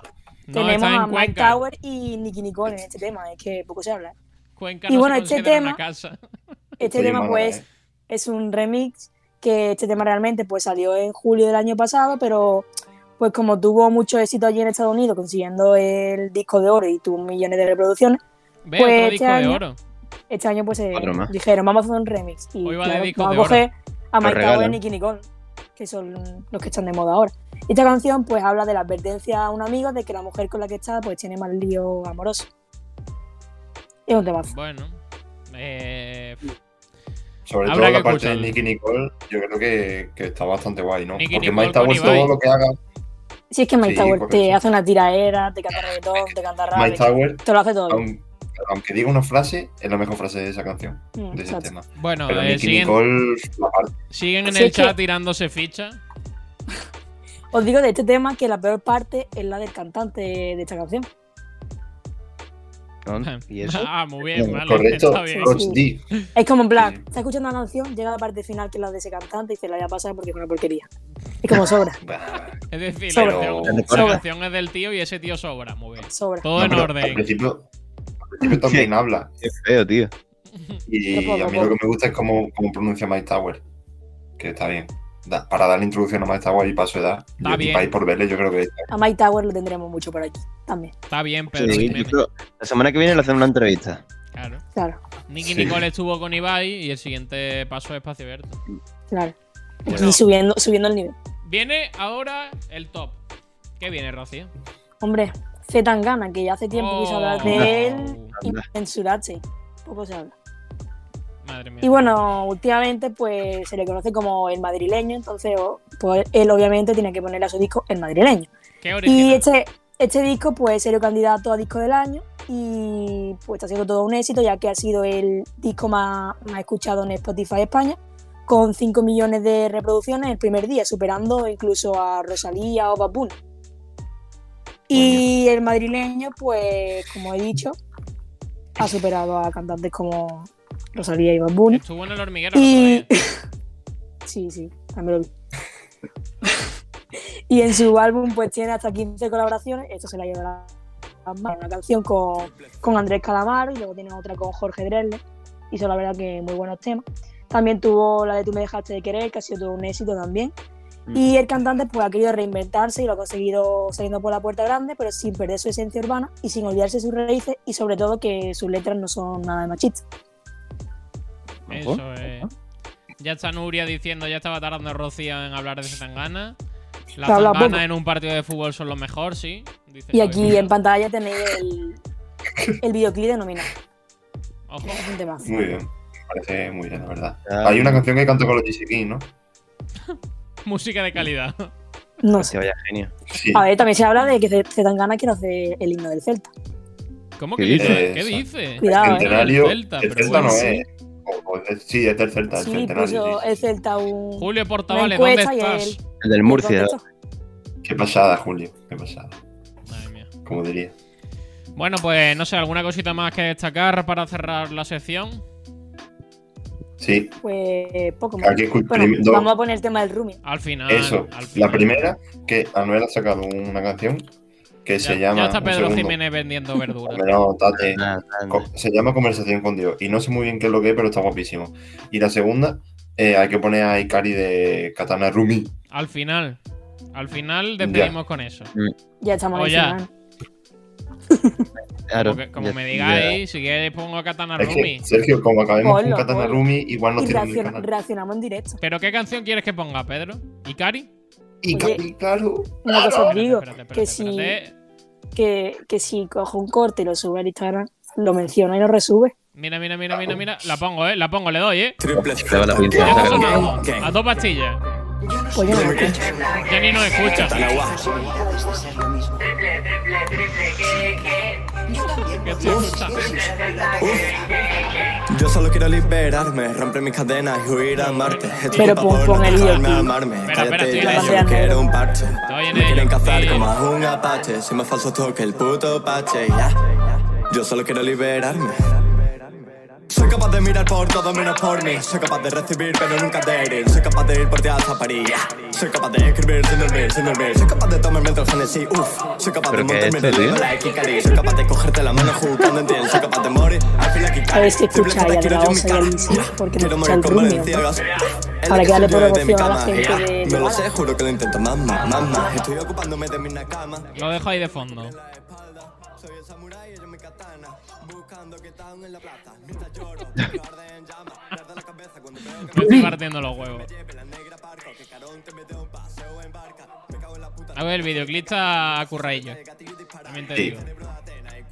B: No,
D: Tenemos a Mike. Tower y Nicky Nicole en este tema, es que poco se habla.
B: Cuenca
D: Y
B: no
D: bueno,
B: se
D: este tema-
B: una casa.
D: Este tema, pues,
E: eh.
D: es un remix que este tema realmente pues salió en julio del año pasado, pero pues como tuvo mucho éxito allí en Estados Unidos consiguiendo el disco de oro y tuvo millones de reproducciones,
B: Ve,
D: pues
B: otro
D: este
B: disco de
D: año-
B: oro.
D: este año pues eh, dijeron vamos a hacer un remix y claro, vamos a coger a Mike Tower y. Nicky Nicole, que son los que están de moda ahora. Esta canción pues habla de la advertencia a un amigo de que la mujer con la que está pues tiene mal lío amoroso. Es un temazo.
B: Bueno. Eh,
E: Sobre
B: Habrá
E: todo la parte de. Nicky Nicole, yo creo que, que está bastante guay, ¿no?
B: Nicky
E: Porque
B: Nicole
E: Mike Tower todo lo que haga,
D: Si es que Mike
E: Sí,
D: Tower te hace una tiraera, te canta reggaetón, te canta rap,
E: Mike Tower,
D: te lo hace todo.
E: aun- aunque diga una frase, es la mejor frase de esa canción,
D: Mm,
E: de ese
D: exacto.
E: tema.
B: bueno,
E: Pero
B: eh,
E: Nicky
B: siguen,
E: Nicole, la parte
B: siguen en el
D: que-
B: chat tirándose ficha.
D: Os digo de este tema que la peor parte es la del cantante de esta canción.
C: ¿no? ¿Y eso?
B: Ah, muy bien, vale.
E: correcto,
B: Está bien.
D: Sí. Es como en plan,
E: Sí.
D: está escuchando una canción, llega la parte final que es la de ese cantante y se la voy a pasar porque es una porquería. Es como sobra,
B: Es decir,
D: Sobra.
B: la canción, la es del tío y ese tío sobra. Muy bien.
D: sobra.
B: Todo
E: no,
B: en
E: Al
B: orden.
E: principio, al principio también habla.
C: Qué feo, tío.
E: Y
D: a
E: a mí lo que me gusta es cómo, cómo pronuncia Mike Tower. Que está bien. Da- para dar la introducción a Mike Tower y para su edad.
B: Está
E: y para ir por verle, yo creo que
D: A Mike Tower lo tendremos mucho por aquí también.
B: Está bien,
C: Sí, yo creo- la semana que viene le hacemos una entrevista.
B: Claro.
D: Claro,
B: Nicky
E: Sí.
B: Nicole estuvo con Ibai y el siguiente paso es Espacio Abierto.
D: claro.
B: Bueno.
D: Y subiendo, subiendo el nivel.
B: Viene ahora el top. ¿Qué viene, Rocío?
D: Hombre, Z Tangana, que ya hace tiempo quiso hablar
B: Oh.
D: de él y censurarse. Poco se habla.
B: Madre mía.
D: Y bueno, últimamente pues se le conoce como el madrileño, entonces pues él obviamente tiene que ponerle a su disco el madrileño.
B: Qué
D: Y este, este disco pues serio candidato a disco del año y pues está siendo todo un éxito ya que ha sido el disco más, más escuchado en Spotify España con 5 millones de reproducciones el primer día, superando incluso a Rosalía o Bad Bunny. Y el madrileño pues como he dicho ha superado a cantantes como Rosalía y Bad Bunny.
B: Estuvo en el hormiguero.
D: Y. sí, sí, también lo vi. y en su álbum, pues tiene hasta 15 colaboraciones. Esto se la lleva una canción con, con Andrés Calamaro y luego tiene otra con Jorge Drelle. Hizo la verdad que muy buenos temas. También tuvo la de Tú me dejaste de querer, que ha sido todo un éxito también. Y el cantante pues ha querido reinventarse y lo ha conseguido saliendo por la puerta grande, pero sin perder su esencia urbana y sin olvidarse sus raíces y sobre todo que sus letras no son nada de machistas.
B: Eso es. Ya está Nuria diciendo, ya estaba tardando Rocío en hablar de Zetangana. Las. Zetangana en un partido de fútbol son los mejor, sí. Dice
D: Y aquí en pantalla tenéis el, el videoclip denominado.
B: Ojo.
D: Es un temazo.
E: muy bien. Me parece muy bien, la verdad.
C: Ah.
E: Hay una canción que canta con los GC King, ¿no?
B: Música de calidad.
D: No
C: Que
D: sé.
C: vaya genio.
E: Sí.
D: A ver, también se habla de que Zetangana quiere hacer el himno del Celta.
B: ¿Cómo
C: ¿Qué
B: que
C: dice?
B: dice? ¿Qué dice?
D: Cuidado,
E: el
D: ¿eh?
B: El Celta,
E: el
B: pero
E: Celta no
D: bueno,
E: es. O- o es- sí, es del Celta, el
D: Sí,
E: centenario.
D: puso
E: sí,
D: el
E: sí.
D: Celta un,
B: Julio Portavales, ¿dónde estás?
C: El del Murcia.
E: Qué pasada, Julio. Qué pasada.
B: Madre mía.
E: Como diría.
B: Bueno, pues no sé, ¿alguna cosita más que destacar para cerrar la sección?
E: Sí,
D: Pues poco más. Bueno, vamos a poner el tema del Rumi.
B: Al final.
E: Eso.
B: al
E: La
B: final.
E: primera, que Anuel ha sacado una canción que
B: Ya,
E: se llama.
B: ya está Pedro. Jiménez vendiendo verduras.
E: No.
C: Nada, nada.
E: Co- Se llama Conversación con Dios. Y no sé muy bien qué es lo que es, pero está guapísimo. Y la segunda, eh, hay que poner a Ikari de Katana Rumi.
B: Al final. Al final despedimos con eso.
D: Ya estamos
B: ya.
D: final.
C: Claro,
B: Porque, como
C: ya-
B: me digáis, si queréis pongo a Katana
E: Es
B: Rumi.
E: que, Sergio, como acabemos
D: Ponlo,
E: con Katana
D: ponlo.
E: Rumi, igual no
D: Y reaccionamos en directo.
B: ¿Pero qué canción quieres que ponga, Pedro? ¿Ikari?
E: Ikari, claro.
D: Una cosa os
B: Espérate,
D: digo,
B: espérate, espérate,
D: que si, que, que si cojo un corte y lo sube al Instagram, lo menciona y lo resube.
B: Mira, mira, mira, mira, mira. La pongo, eh. La pongo, le doy, eh.
H: Triple.
B: A dos pastillas.
D: Pues yo no lo escucho.
B: Ya ni nos escucha. Que estoy escuchando.
H: Yo solo quiero liberarme, romper mis cadenas y huir a Marte. Estoy
D: Pero pon- pon el video,
H: amarme. Cállate, ya yo quiero un parche. Me quieren cazar como a un apache. Soy más falso todo que el puto pache. ya. Yo solo quiero liberarme. Soy capaz de mirar por todo menos por mí. Soy capaz de recibir pero nunca de herir. Soy capaz de ir por ti hasta París. Soy capaz de escribir sin dormir, sin dormir. Soy capaz de tomarme el Genesis, uff. Soy capaz de
C: ¿Pero qué es
H: montarme de
C: tío?
H: nivel like Ikari. Soy capaz de cogerte la mano jugando en ti. Soy capaz de morir. Al fin aquí
D: Sabéis que escucha la y el Easy, porque no
H: Quiero
D: escucha
H: morir
D: el
H: con
D: Rumi,
H: valenciagas. El
D: Para que
H: mi
D: promoción a la
H: cama,
D: gente de-
H: No lo sé, juro que lo intento, mamá, mamá. Estoy ocupándome de mi nakama.
B: Lo dejo ahí de fondo.
H: Soy el samurái, ella mi katana. Buscando que están en la plaza. Mientras lloro, mi orden llama. Arde la cabeza cuando veo que
B: Me estoy partiendo los huevos. A ver, el videoclip está curraillo. También te digo.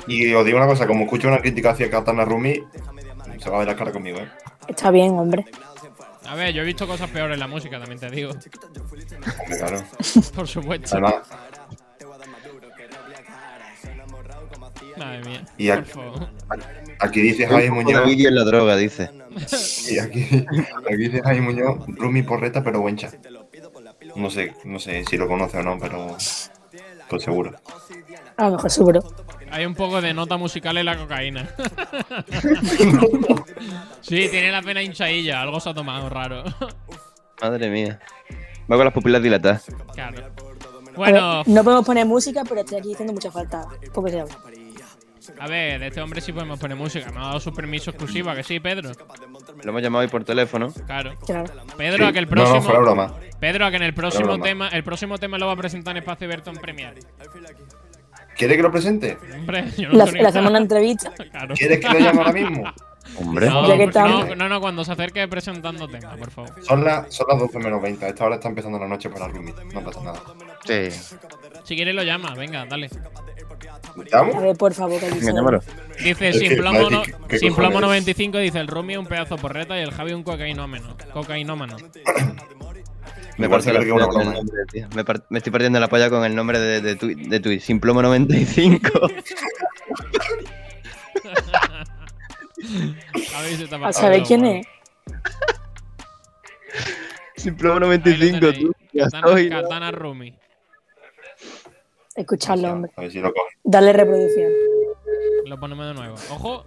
E: Y os digo una cosa, como escucho una crítica hacia Katana Rumi, se va a ver la cara conmigo, ¿eh?
D: Está bien, hombre.
B: A ver, yo he visto cosas peores en la música, también te digo.
E: Hombre, claro.
B: Por supuesto.
E: Además,
B: Madre mía.
E: Y aquí- dice Jaime
C: El
E: Muñoz,
C: vídeo en la droga, dice.
E: y aquí, aquí dice Jaime Muñoz, Rumi porreta pero buencha. No sé, no sé si lo conoce o no, pero estoy seguro.
D: A lo mejor seguro.
B: Hay un poco de nota musical en la cocaína. sí, tiene la pena hinchadilla. Algo se ha tomado raro.
C: Madre mía. Va con las pupilas dilatadas.
B: claro.
D: Ver,
B: Bueno,
D: no podemos poner música, pero estoy aquí diciendo mucha falta. Se habla.
B: A ver, de este hombre sí podemos poner música. Me ha dado su permiso exclusivo, ¿a que sí, Pedro?
C: Lo hemos llamado hoy por teléfono.
B: Claro.
D: Claro.
B: Pedro, a que el
E: No,
B: próximo.
E: no, fuera broma.
B: Pedro, a que en el próximo
E: broma.
B: tema, el próximo tema lo va a presentar en Espacio Berto en Premiere.
E: ¿Quiere que lo presente?
B: Hombre, yo no
D: Le, hacemos una entrevista.
B: Claro.
E: ¿Quieres que lo llame ahora mismo?
C: Hombre.
B: No,
D: Ya que
B: no,
D: estamos.
B: no, no, cuando se acerque presentando tema, por favor.
E: Son, las son las 12 menos 20. A esta hora está empezando la noche para Rumi. No pasa nada.
C: Sí.
B: Si quieres lo llama, venga, dale.
D: Ver, por favor.
B: Dice, sin plomo, no-
E: Mati, ¿qué
B: sin plomo
E: cojones?
B: 95 dice, el Rumi un pedazo porreta y el Javi un cocainómeno. Cocainómano.
C: Me
E: cree que una broma.
C: nombre, tío. Me, par- me estoy partiendo la polla con el nombre de, de, tu, de tu Sin plomo 95.
B: Javi se te ha
D: ¿A saber quién es?
C: Sin plomo
B: Ahí lo
C: 95,
B: tenéis.
C: tú. Ya
B: Katana,
C: estoy.
B: Katana Rumi.
D: Escucharlo, hombre.
E: A ver si lo coge.
D: Darle reproducción.
B: Lo ponemos de nuevo. Ojo.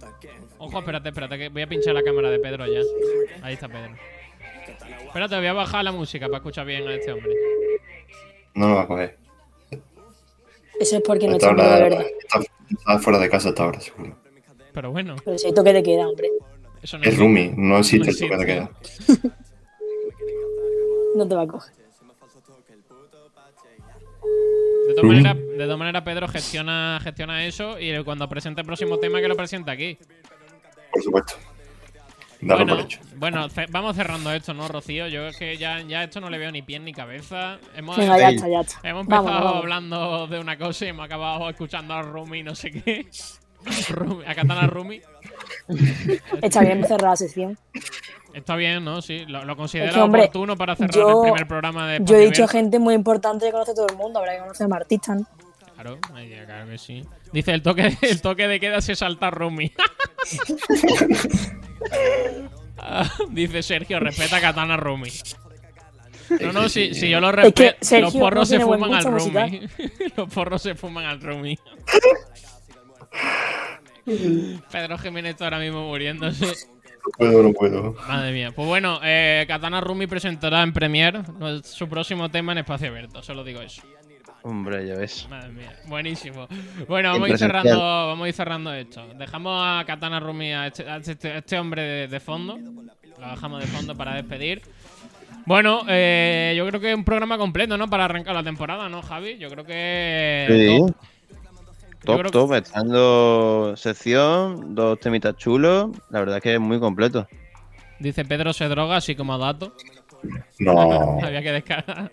B: Ojo, espérate, espérate, que voy a pinchar la cámara de Pedro ya. Ahí está Pedro. Espérate, voy a bajar la música para escuchar bien a este hombre.
E: No lo va a coger.
D: Eso es porque no está de
E: hora
D: verdad.
E: está, está fuera de casa hasta ahora, seguro.
B: Pero bueno,
D: Pero si hay toque de queda, hombre.
B: eso no
E: Es
B: es
E: Rumi, no existe el
B: No
E: toque de queda.
D: No te va a coger.
B: De todas maneras, de todas maneras, Pedro gestiona, gestiona eso y cuando presente el próximo tema que lo presente aquí.
E: Por supuesto.
B: Bueno,
E: por hecho.
B: bueno, ce- vamos cerrando esto, ¿no, Rocío? Yo es que ya, ya esto no le veo ni pie ni cabeza. Hemos,
D: Venga, ya está, ya está.
B: hemos empezado
D: vamos.
B: hablando de una cosa y hemos acabado escuchando a Rumi no sé qué. Rumi- a Katana Rumi.
D: Está bien cerrar la sección.
B: Está bien, ¿no? Sí, lo, lo considero
D: Es que,
B: oportuno para cerrar
D: yo-
B: el primer programa de
D: Yo he dicho gente muy importante que conoce todo el mundo. Habrá que conocer a artistas, ¿no?
B: Claro, claro que sí. Dice el toque, el toque de queda se salta Rumi. Dice Sergio, respeta a Katana Rumi. No, no, si, si yo lo
D: Es que
B: respeto, los porros se fuman al Rumi. los porros se fuman al Rumi. Pedro Jiménez está ahora mismo muriéndose.
E: No puedo, no puedo.
B: Madre mía. Pues bueno, eh, Katana Rumi presentará en Premiere su próximo tema en espacio abierto, solo digo eso.
C: Hombre, ya ves.
B: Madre mía, buenísimo. Bueno, vamos a ir cerrando, vamos a ir cerrando esto. Dejamos a Katana Rumi, a este, a este- a este hombre de, de fondo. Lo dejamos de fondo para despedir. Bueno, eh, yo creo que es un programa completo, ¿no? Para arrancar la temporada, ¿no, Javi? Yo creo que.
C: Sí.
B: top.
C: Top,
B: que-
C: top, estando sección, dos temitas chulos. La verdad que es muy completo.
B: Dice Pedro se droga, así como dato.
E: No,
B: Había que descargar.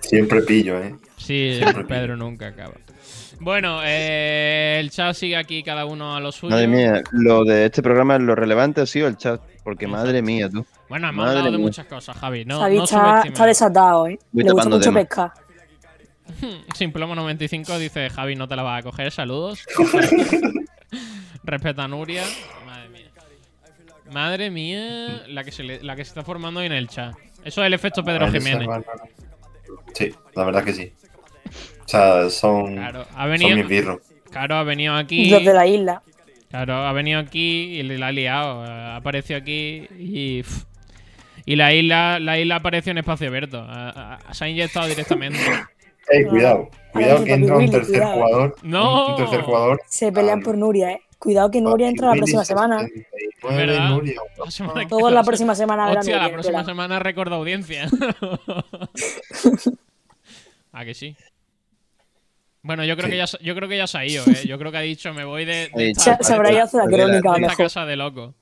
E: siempre pillo, ¿eh?
B: Sí,
E: Siempre
B: Pedro nunca acaba. Bueno, eh, el chat sigue aquí, cada uno a lo suyo.
C: Madre mía, lo de este programa, lo relevante ha sido el chat. Porque madre mía, tú.
B: Bueno, hemos
C: Madre
B: hablado de muchas cosas, Javi. No,
D: Xavi
B: no
D: está, desatado, ¿eh?
C: Voy
D: Le gusta mucho
C: tema.
D: pescar.
B: Simplomo 95 dice Javi, no te la vas a coger, saludos. Respeta a Nuria. Madre mía. Madre mía, la que se, le- la que se está formando hoy en el chat. Eso es el efecto Pedro Jiménez.
E: Sí, la verdad que sí. O sea, son,
B: Claro, ha
E: son
B: venido,
E: mis birros.
B: claro, ha venido aquí.
D: Los de la isla.
B: Claro, ha venido aquí y le la ha liado. Ha aparecido aquí y. pff. Y la isla, la isla apareció en espacio abierto. Ha- ha- se ha inyectado directamente.
E: Ey, cuidado, cuidado que entra un tercer
D: cuidado.
E: jugador.
B: ¡No!
E: Un tercer jugador.
D: Se pelean por Nuria, ¿eh? Cuidado que Nuria entra la
E: Willy
D: próxima semana.
E: 69,
B: ¿Verdad?
E: Nuria.
B: La semana que-
D: Todos la próxima semana verán
B: Hostia, la próxima
D: verán.
B: semana récord de audiencia. ¿A que sí? Bueno, yo creo,
E: Sí.
B: que ya, se- yo creo que ya se ha ido, ¿eh? Yo creo que ha dicho, me voy de, de
C: Sí,
B: esta,
D: Se, se habrá ido a hacer la
C: la-
D: crónica, a
B: de esta casa de loco.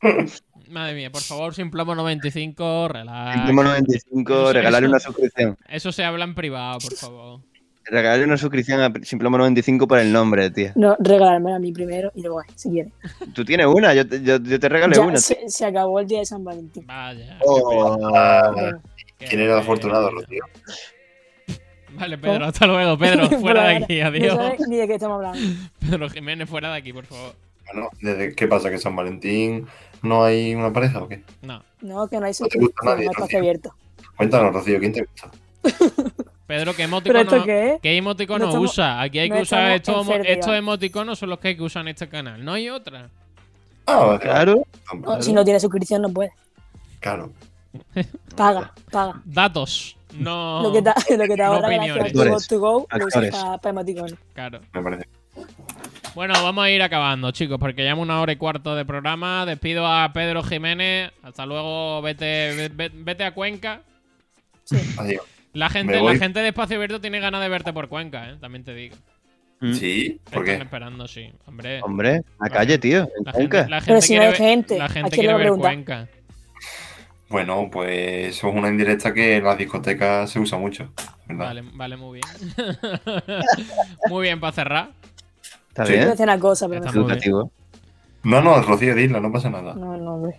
B: Madre mía, por favor, sin plomo 95, relax.
C: Simplomo 95,
B: Eso-
C: regalarle
B: eso-
C: una suscripción.
B: Eso se habla en privado, por favor.
C: Regalarle una suscripción a Simplomo 95 por el nombre, tía.
D: No, regalármela a mí primero y luego si quiere.
C: Tú tienes una, yo te, yo, yo te regalé
D: Ya,
C: una.
D: se, se acabó el día de San Valentín.
B: Vaya.
C: Oh,
E: ¿Quién era el afortunado, Rocío?
B: Vale, Pedro, hasta luego. Pedro, fuera de aquí,
D: No
B: adiós.
D: sabes ni de qué estamos hablando.
B: Pedro Jiménez, fuera de aquí, por favor.
E: Bueno, ¿desde qué pasa? ¿Que San Valentín no hay una pareja o qué?
B: No.
D: No, que no hay
E: No
D: suscripción, no
E: nadie,
D: hay espacio
E: Rocío.
D: abierto.
E: Cuéntanos, Rocío, ¿quién te gusta?
B: Pedro, ¿qué
D: ¿Pero
B: emoticono,
D: esto qué es?
B: ¿qué emoticono
D: No estamos-
B: usa? Aquí hay que
D: no
B: usar estos, estos emoticonos, son los que hay que usar en este canal. No hay otra.
E: Ah,
C: claro.
D: No, si no tiene suscripción no puede.
E: Claro.
D: Paga, paga.
B: Datos. No.
D: Lo que te, lo que te
B: no
D: ahorra
B: opiniones.
D: gracias to go lo usas para, para emoticones.
B: Claro.
E: Me parece.
B: Bueno, vamos a ir acabando, chicos, porque llevamos una hora y cuarto de programa. Despido a Pedro Jiménez. Hasta luego, vete, ve- vete a Cuenca.
E: Adiós.
B: La gente, la gente de Espacio Abierto tiene ganas de verte por Cuenca, ¿eh? también te digo.
C: Mm.
E: Sí, ¿por
B: Están
E: qué?
B: esperando, sí. Hombre,
C: Hombre, la calle, tío. En
B: la
C: Cuenca.
B: gente, la
D: Pero
B: gente
D: si no
B: quiere
D: hay
B: ver-
D: gente,
B: la
D: ¿a
B: gente quiere ver? Cuenca.
E: Bueno, pues eso es una indirecta que en las discotecas se usa mucho. ¿verdad?
B: Vale, vale, muy bien. muy bien para cerrar.
C: Está
E: Sí.
C: Bien.
D: una cosa, pero
B: Está.
C: Educativo.
E: No, no, Rocío, dila, no pasa nada.
D: No, no, hombre.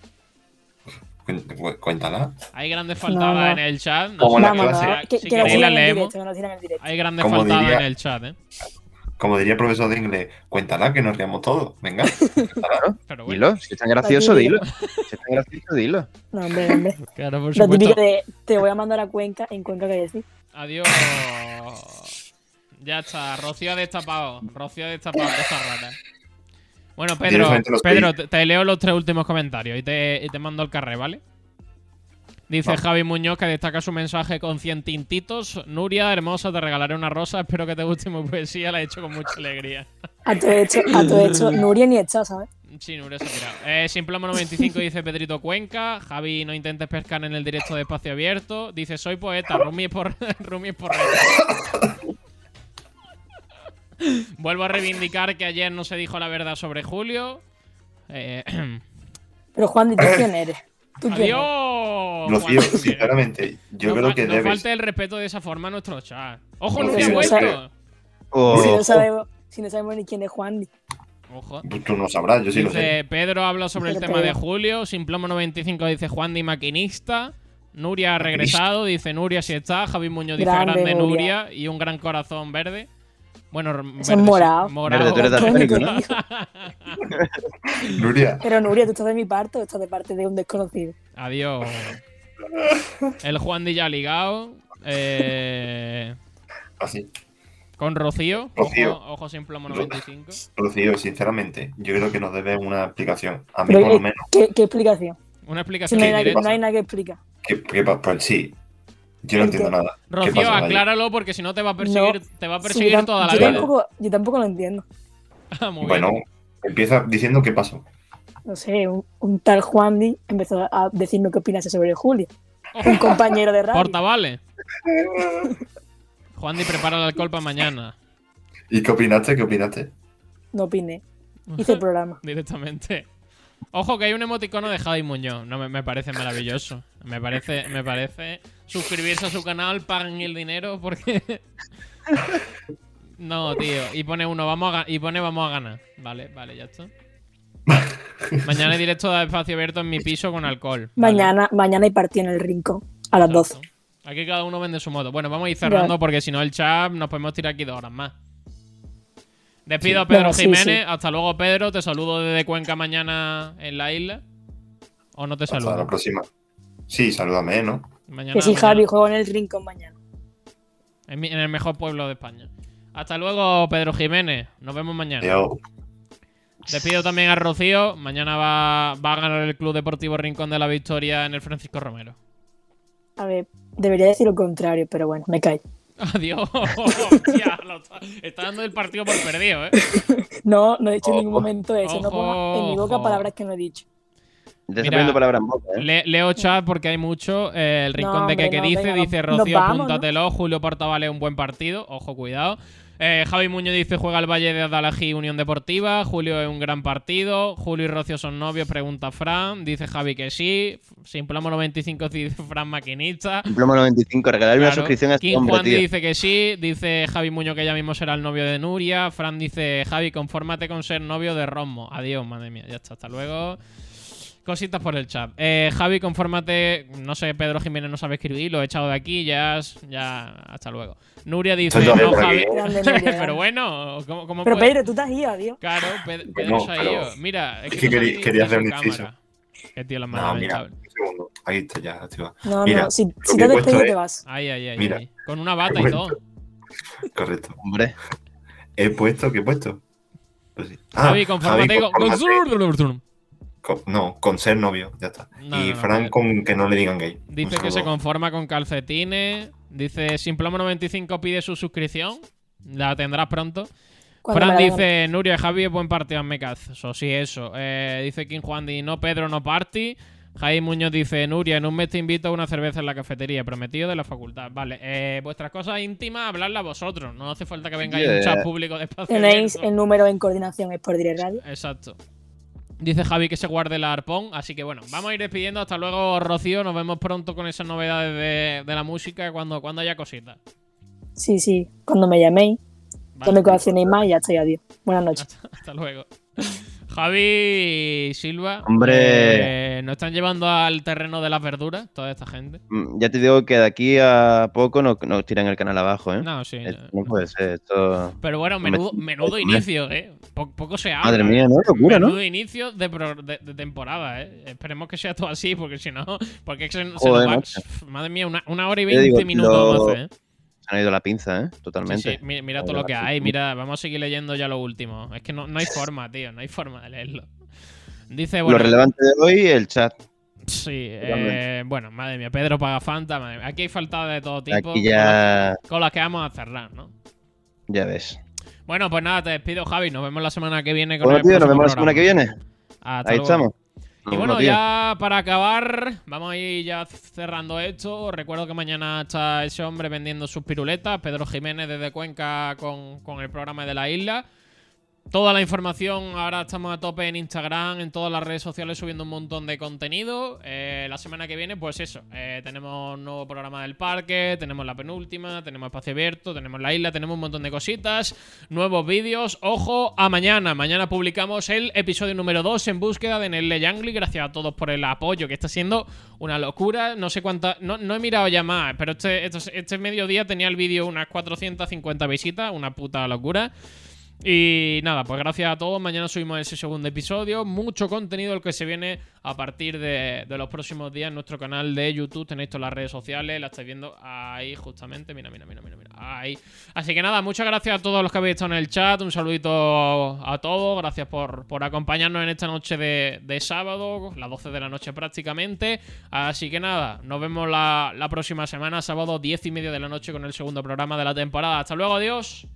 E: Cu- Cuéntala.
B: Hay grandes faltadas
D: no.
B: en el chat. No
E: Como
B: sé
E: la
B: si-
E: clase.
D: que,
B: si
D: que
B: queréis la
D: en el
B: leemos.
D: directo, que nos tiren en el directo.
B: Hay grandes
E: Como
B: faltadas
E: diría-
B: en el chat, ¿eh?
E: Como diría el profesor de inglés, cuéntala que nos riamos todos. Venga.
B: Pero bueno.
C: Dilo, si es tan gracioso,
D: Aquí
C: dilo. Si es tan gracioso, dilo.
D: No, hombre, hombre.
B: Claro, por
D: Lo
B: supuesto.
D: típico de te voy a mandar a Cuenca, en Cuenca que decir.
B: Adiós. Ya está, Rocío ha destapado. Rocío ha destapado cosas raras. Bueno, Pedro, Pedro, te, te leo los tres últimos comentarios y te, y te mando el carré, ¿vale? Dice. Javi Muñoz que destaca su mensaje con cien tintitos. Nuria, hermosa, te regalaré una rosa. Espero que te guste mi poesía, la he hecho con mucha alegría.
D: A todo hecho, a todo hecho, Nuria ni está, ¿sabes?
B: Sí, Nuria se ha tirado. Eh, Simplomo 95 dice Pedrito Cuenca. Javi, no intentes pescar en el directo de espacio abierto. Dice, soy poeta. Rumi es por, Rumi es por Vuelvo a reivindicar que ayer no se dijo la verdad sobre Julio. Eh,
D: Pero Juan, ¿tú quién eres? ¿Tú quién eres?
B: ¡Adiós! Juan,
E: sinceramente, yo
B: no
E: creo que
B: no
E: debes.
B: falte el respeto de esa forma a nuestro chat. ¡Ojo,
E: Rocío,
B: Nuria ha
E: no
B: vuelto!
E: sabe-
C: Oh,
D: Si no sabemos, si no sabemos ni quién es Juan.
B: Ojo.
E: Tú- no sabrás, yo sí lo sé.
B: Dice, Pedro habla sobre el tema de. Julio. Simplomo 95 dice Juan Di Maquinista. Nuria ha regresado, dice Nuria si está. Javi Muñoz dice
D: Grande,
B: grande
D: Nuria.
B: Nuria. Y un gran corazón verde. Bueno, sí,
D: morado.
B: morado.
C: Verde, tú eres
D: Coño,
C: daltónico,
D: ¿qué
C: ¿no?
E: Nuria,
D: Pero Nuria, ¿tú estás de mi parte o estás de parte de un desconocido?
B: Adiós. El Juan Di ya ligado. Eh,
E: así.
B: con Rocío.
E: Rocío.
B: Ojo, ojo Simplomo 95.
E: Rocío, sinceramente, yo creo que nos debes una explicación. A mí,
D: Pero,
E: por lo
D: eh,
E: menos.
D: ¿qué, qué explicación?
B: Una
D: Si
B: explicación
D: no hay,
B: en
D: nada,
B: directo.
D: no hay nada que explicar.
E: Que, pues sí. Yo no entiendo nada. ¿Qué
B: Rocío, acláralo porque si no te va a perseguir,
D: No,
B: te va a
D: Sí,
B: perseguir
D: tam-
B: toda la
D: yo
B: vida.
D: Tampoco, yo tampoco lo entiendo.
B: Muy
E: Bueno,
B: bien.
E: empieza diciendo qué pasó.
D: No sé, un, un tal Juan Di empezó a decirme qué opinase sobre Julio. Un compañero de radio.
B: Portavales. Juan Di prepara el alcohol para mañana.
E: ¿Y qué opinaste? ¿Qué opinaste?
D: No opiné. Hice el programa.
B: Directamente. Ojo que hay un emoticono de Javi Muñoz. No, me, me parece maravilloso. Me parece, me parece suscribirse a su canal, paguen el dinero porque. No, tío. Y pone uno, vamos a y pone vamos a ganar. Vale, vale, ya está. Mañana hay directo de espacio abierto en mi piso con alcohol. Vale.
D: Mañana, mañana hay partido en el rincón. A las 12.
B: Exacto. Aquí cada uno vende su modo. Bueno, vamos a ir cerrando porque si no el chat nos podemos tirar aquí dos horas más. Despido a Pedro
D: Bueno,
B: Jiménez.
D: sí.
B: Hasta luego, Pedro. Te saludo desde Cuenca mañana en la isla. ¿O no te
E: Hasta la
B: saludo?
E: próxima. Sí, salúdame, ¿no?
B: Mañana,
D: Que si
B: mañana.
D: Javi juega en el rincón mañana.
B: En, mi- en el mejor pueblo de España. Hasta luego, Pedro Jiménez. Nos vemos mañana.
E: Adiós.
B: Despido también a Rocío. Mañana va, va a ganar el Club Deportivo Rincón de la Victoria en el Francisco Romero.
D: A ver, debería decir lo contrario, pero bueno, me cae.
B: Adiós. Hostia, lo está, está dando el partido por perdido, ¿eh?
D: No, no he dicho en ningún momento eso. No ponga en mi boca
B: Ojo.
D: palabras que no he dicho.
C: Te está
B: Mira,
C: poniendo palabras en boca, ¿eh?
B: Le- leo chat porque hay mucho. Eh, el rincón
D: No,
B: de que,
D: hombre,
B: que
D: no,
B: dice,
D: venga,
B: dice Rocío, apúntatelo. Julio Portavales, un buen partido. Ojo, cuidado. Eh, Javi Muñoz dice, juega el Valle de Adalají, Unión Deportiva. Julio es un gran partido. Julio y Rocío son novios, pregunta Fran. Dice Javi que sí. Sin plomo 95 dice Fran Maquinista.
C: Plomo 95, regalarme una
B: Claro.
C: suscripción a este
B: King
C: hombre,
B: Juan
C: tío.
B: dice que sí. Dice Javi Muñoz que ya mismo será el novio de Nuria. Fran dice, Javi, confórmate con ser novio de Romo. Adiós, madre mía. Ya está, hasta luego. Cositas por el chat. Eh, Javi, confórmate. No sé, Pedro Jiménez no sabe escribir, lo he echado de aquí, ya, ya hasta luego. Nuria dice, no, Javi. Pero bueno, ¿cómo, cómo
D: Pero
B: puede-
D: Pedro, tú te has ido, adiós.
B: Claro, Pe- Pedro
E: Bueno,
B: se ha ido. Mira, es
E: es
B: que,
E: que
B: no
E: quería- quería hacer un inciso.
B: Qué tío la
E: No, mira, un segundo. Ahí está ya, activa.
D: No,
E: Mira,
D: no, si, si te
E: he
D: has
E: puesto
D: despedido
E: es-
D: te vas.
B: Ay, ay, ay,
E: Mira.
B: ay. Con una bata y todo.
E: Correcto.
C: Hombre,
E: He puesto, ¿qué he puesto? Pues sí. Ah,
B: Javi, confórmate
E: Javi,
B: con-
E: confórmate
B: con-
E: con- no, con ser novio, ya está.
B: No,
E: y
B: no, no,
E: Fran
B: no.
E: con que no le digan gay.
B: Dice que se conforma con calcetines. Dice, sin plomo 95 pide su suscripción. La tendrás pronto. Fran dice, Nuria Javi es buen partido en Mecaz. Eso sí, eso. Eh, dice King Juan Di, no Pedro, no party. Jaime Muñoz dice, Nuria, en un mes te invito a una cerveza en la cafetería, prometido de la facultad. Vale, eh, vuestras cosas íntimas, hablarlas vosotros. No hace falta que vengáis a un
C: Yeah.
B: chat público de espacio
D: Tenéis
B: abierto.
D: el número en coordinación, es por Dire Radio.
B: Exacto. Dice Javi que se guarde el arpón. Así que bueno, vamos a ir despidiendo. Hasta luego, Rocío. Nos vemos pronto con esas novedades de, de la música cuando, cuando haya cositas.
D: Sí, sí, cuando me llaméis,
B: Vale.
D: me coleccionéis más y ya estoy, adiós. Buenas noches.
B: Hasta, hasta luego. Javi Silva.
C: Hombre.
B: eh, nos están llevando al terreno de las verduras, toda esta gente.
C: mm, ya te digo que de aquí a poco nos, nos tiran el canal abajo, ¿eh?
B: No, sí.
C: Esto no puede ser, esto...
B: Pero bueno,
C: me-
B: menudo, menudo
C: me-
B: inicio, ¿eh? Po- poco se habla.
C: Madre mía, ¿no? Locura, ¿no?
B: Menudo inicio de, pro- de- de temporada, ¿eh? Esperemos que sea todo así, porque si no. Porque es que se, se
C: Joder,
B: nos va-. Madre mía, una, una hora y veinte minutos
C: lo-
B: hacer, ¿eh?
C: Se han ido la pinza, ¿eh? Totalmente.
B: sí, mi- Mira todo lo que hay, mira, vamos a seguir leyendo ya lo último. Es que no, no hay forma, tío, no hay forma de leerlo. Dice,
C: Lo
B: bueno,
C: relevante de hoy, el chat.
B: sí, eh, bueno, madre mía, Pedro paga Fanta, madre mía. aquí hay falta de todo tipo.
C: Aquí ya...
B: Con las que vamos a cerrar, ¿no?
C: Ya ves.
B: Bueno, pues nada, te despido, Javi. Nos vemos la semana que viene con
C: Bueno,
B: el
C: tío, nos vemos la semana que viene.
B: Hasta
C: Ahí
B: luego.
C: estamos.
B: Y bueno, ya para acabar, vamos a ir ya cerrando esto. Os Recuerdo que mañana está ese hombre vendiendo sus piruletas, Pedro Jiménez desde Cuenca con, con el programa de la isla. Toda la información, ahora estamos a tope en Instagram, en todas las redes sociales subiendo un montón de contenido. Eh, la semana que viene, pues eso, eh, tenemos nuevo programa del parque, tenemos la penúltima, tenemos espacio abierto, tenemos la isla, tenemos un montón de cositas, nuevos vídeos. Ojo a mañana, mañana publicamos el episodio número 2 en búsqueda de Nelle Yangli. Gracias a todos por el apoyo, que está siendo una locura. No sé cuántas, no, no he mirado ya más, pero este, este, este mediodía tenía el vídeo unas 450 visitas, una puta locura. Y nada, pues gracias a todos. Mañana subimos ese segundo episodio. Mucho contenido el que se viene a partir de, los próximos días en nuestro canal de YouTube. Tenéis todas las redes sociales, la estáis viendo ahí justamente. Mira, mira, mira, mira, mira. Ahí. Así que nada, muchas gracias a todos los que habéis estado en el chat. Un saludito a todos. Gracias por, por acompañarnos en esta noche de, de sábado, las 12 de la noche prácticamente. Así que nada, nos vemos la, la próxima semana, sábado 10 y media de la noche con el segundo programa de la temporada. Hasta luego, adiós.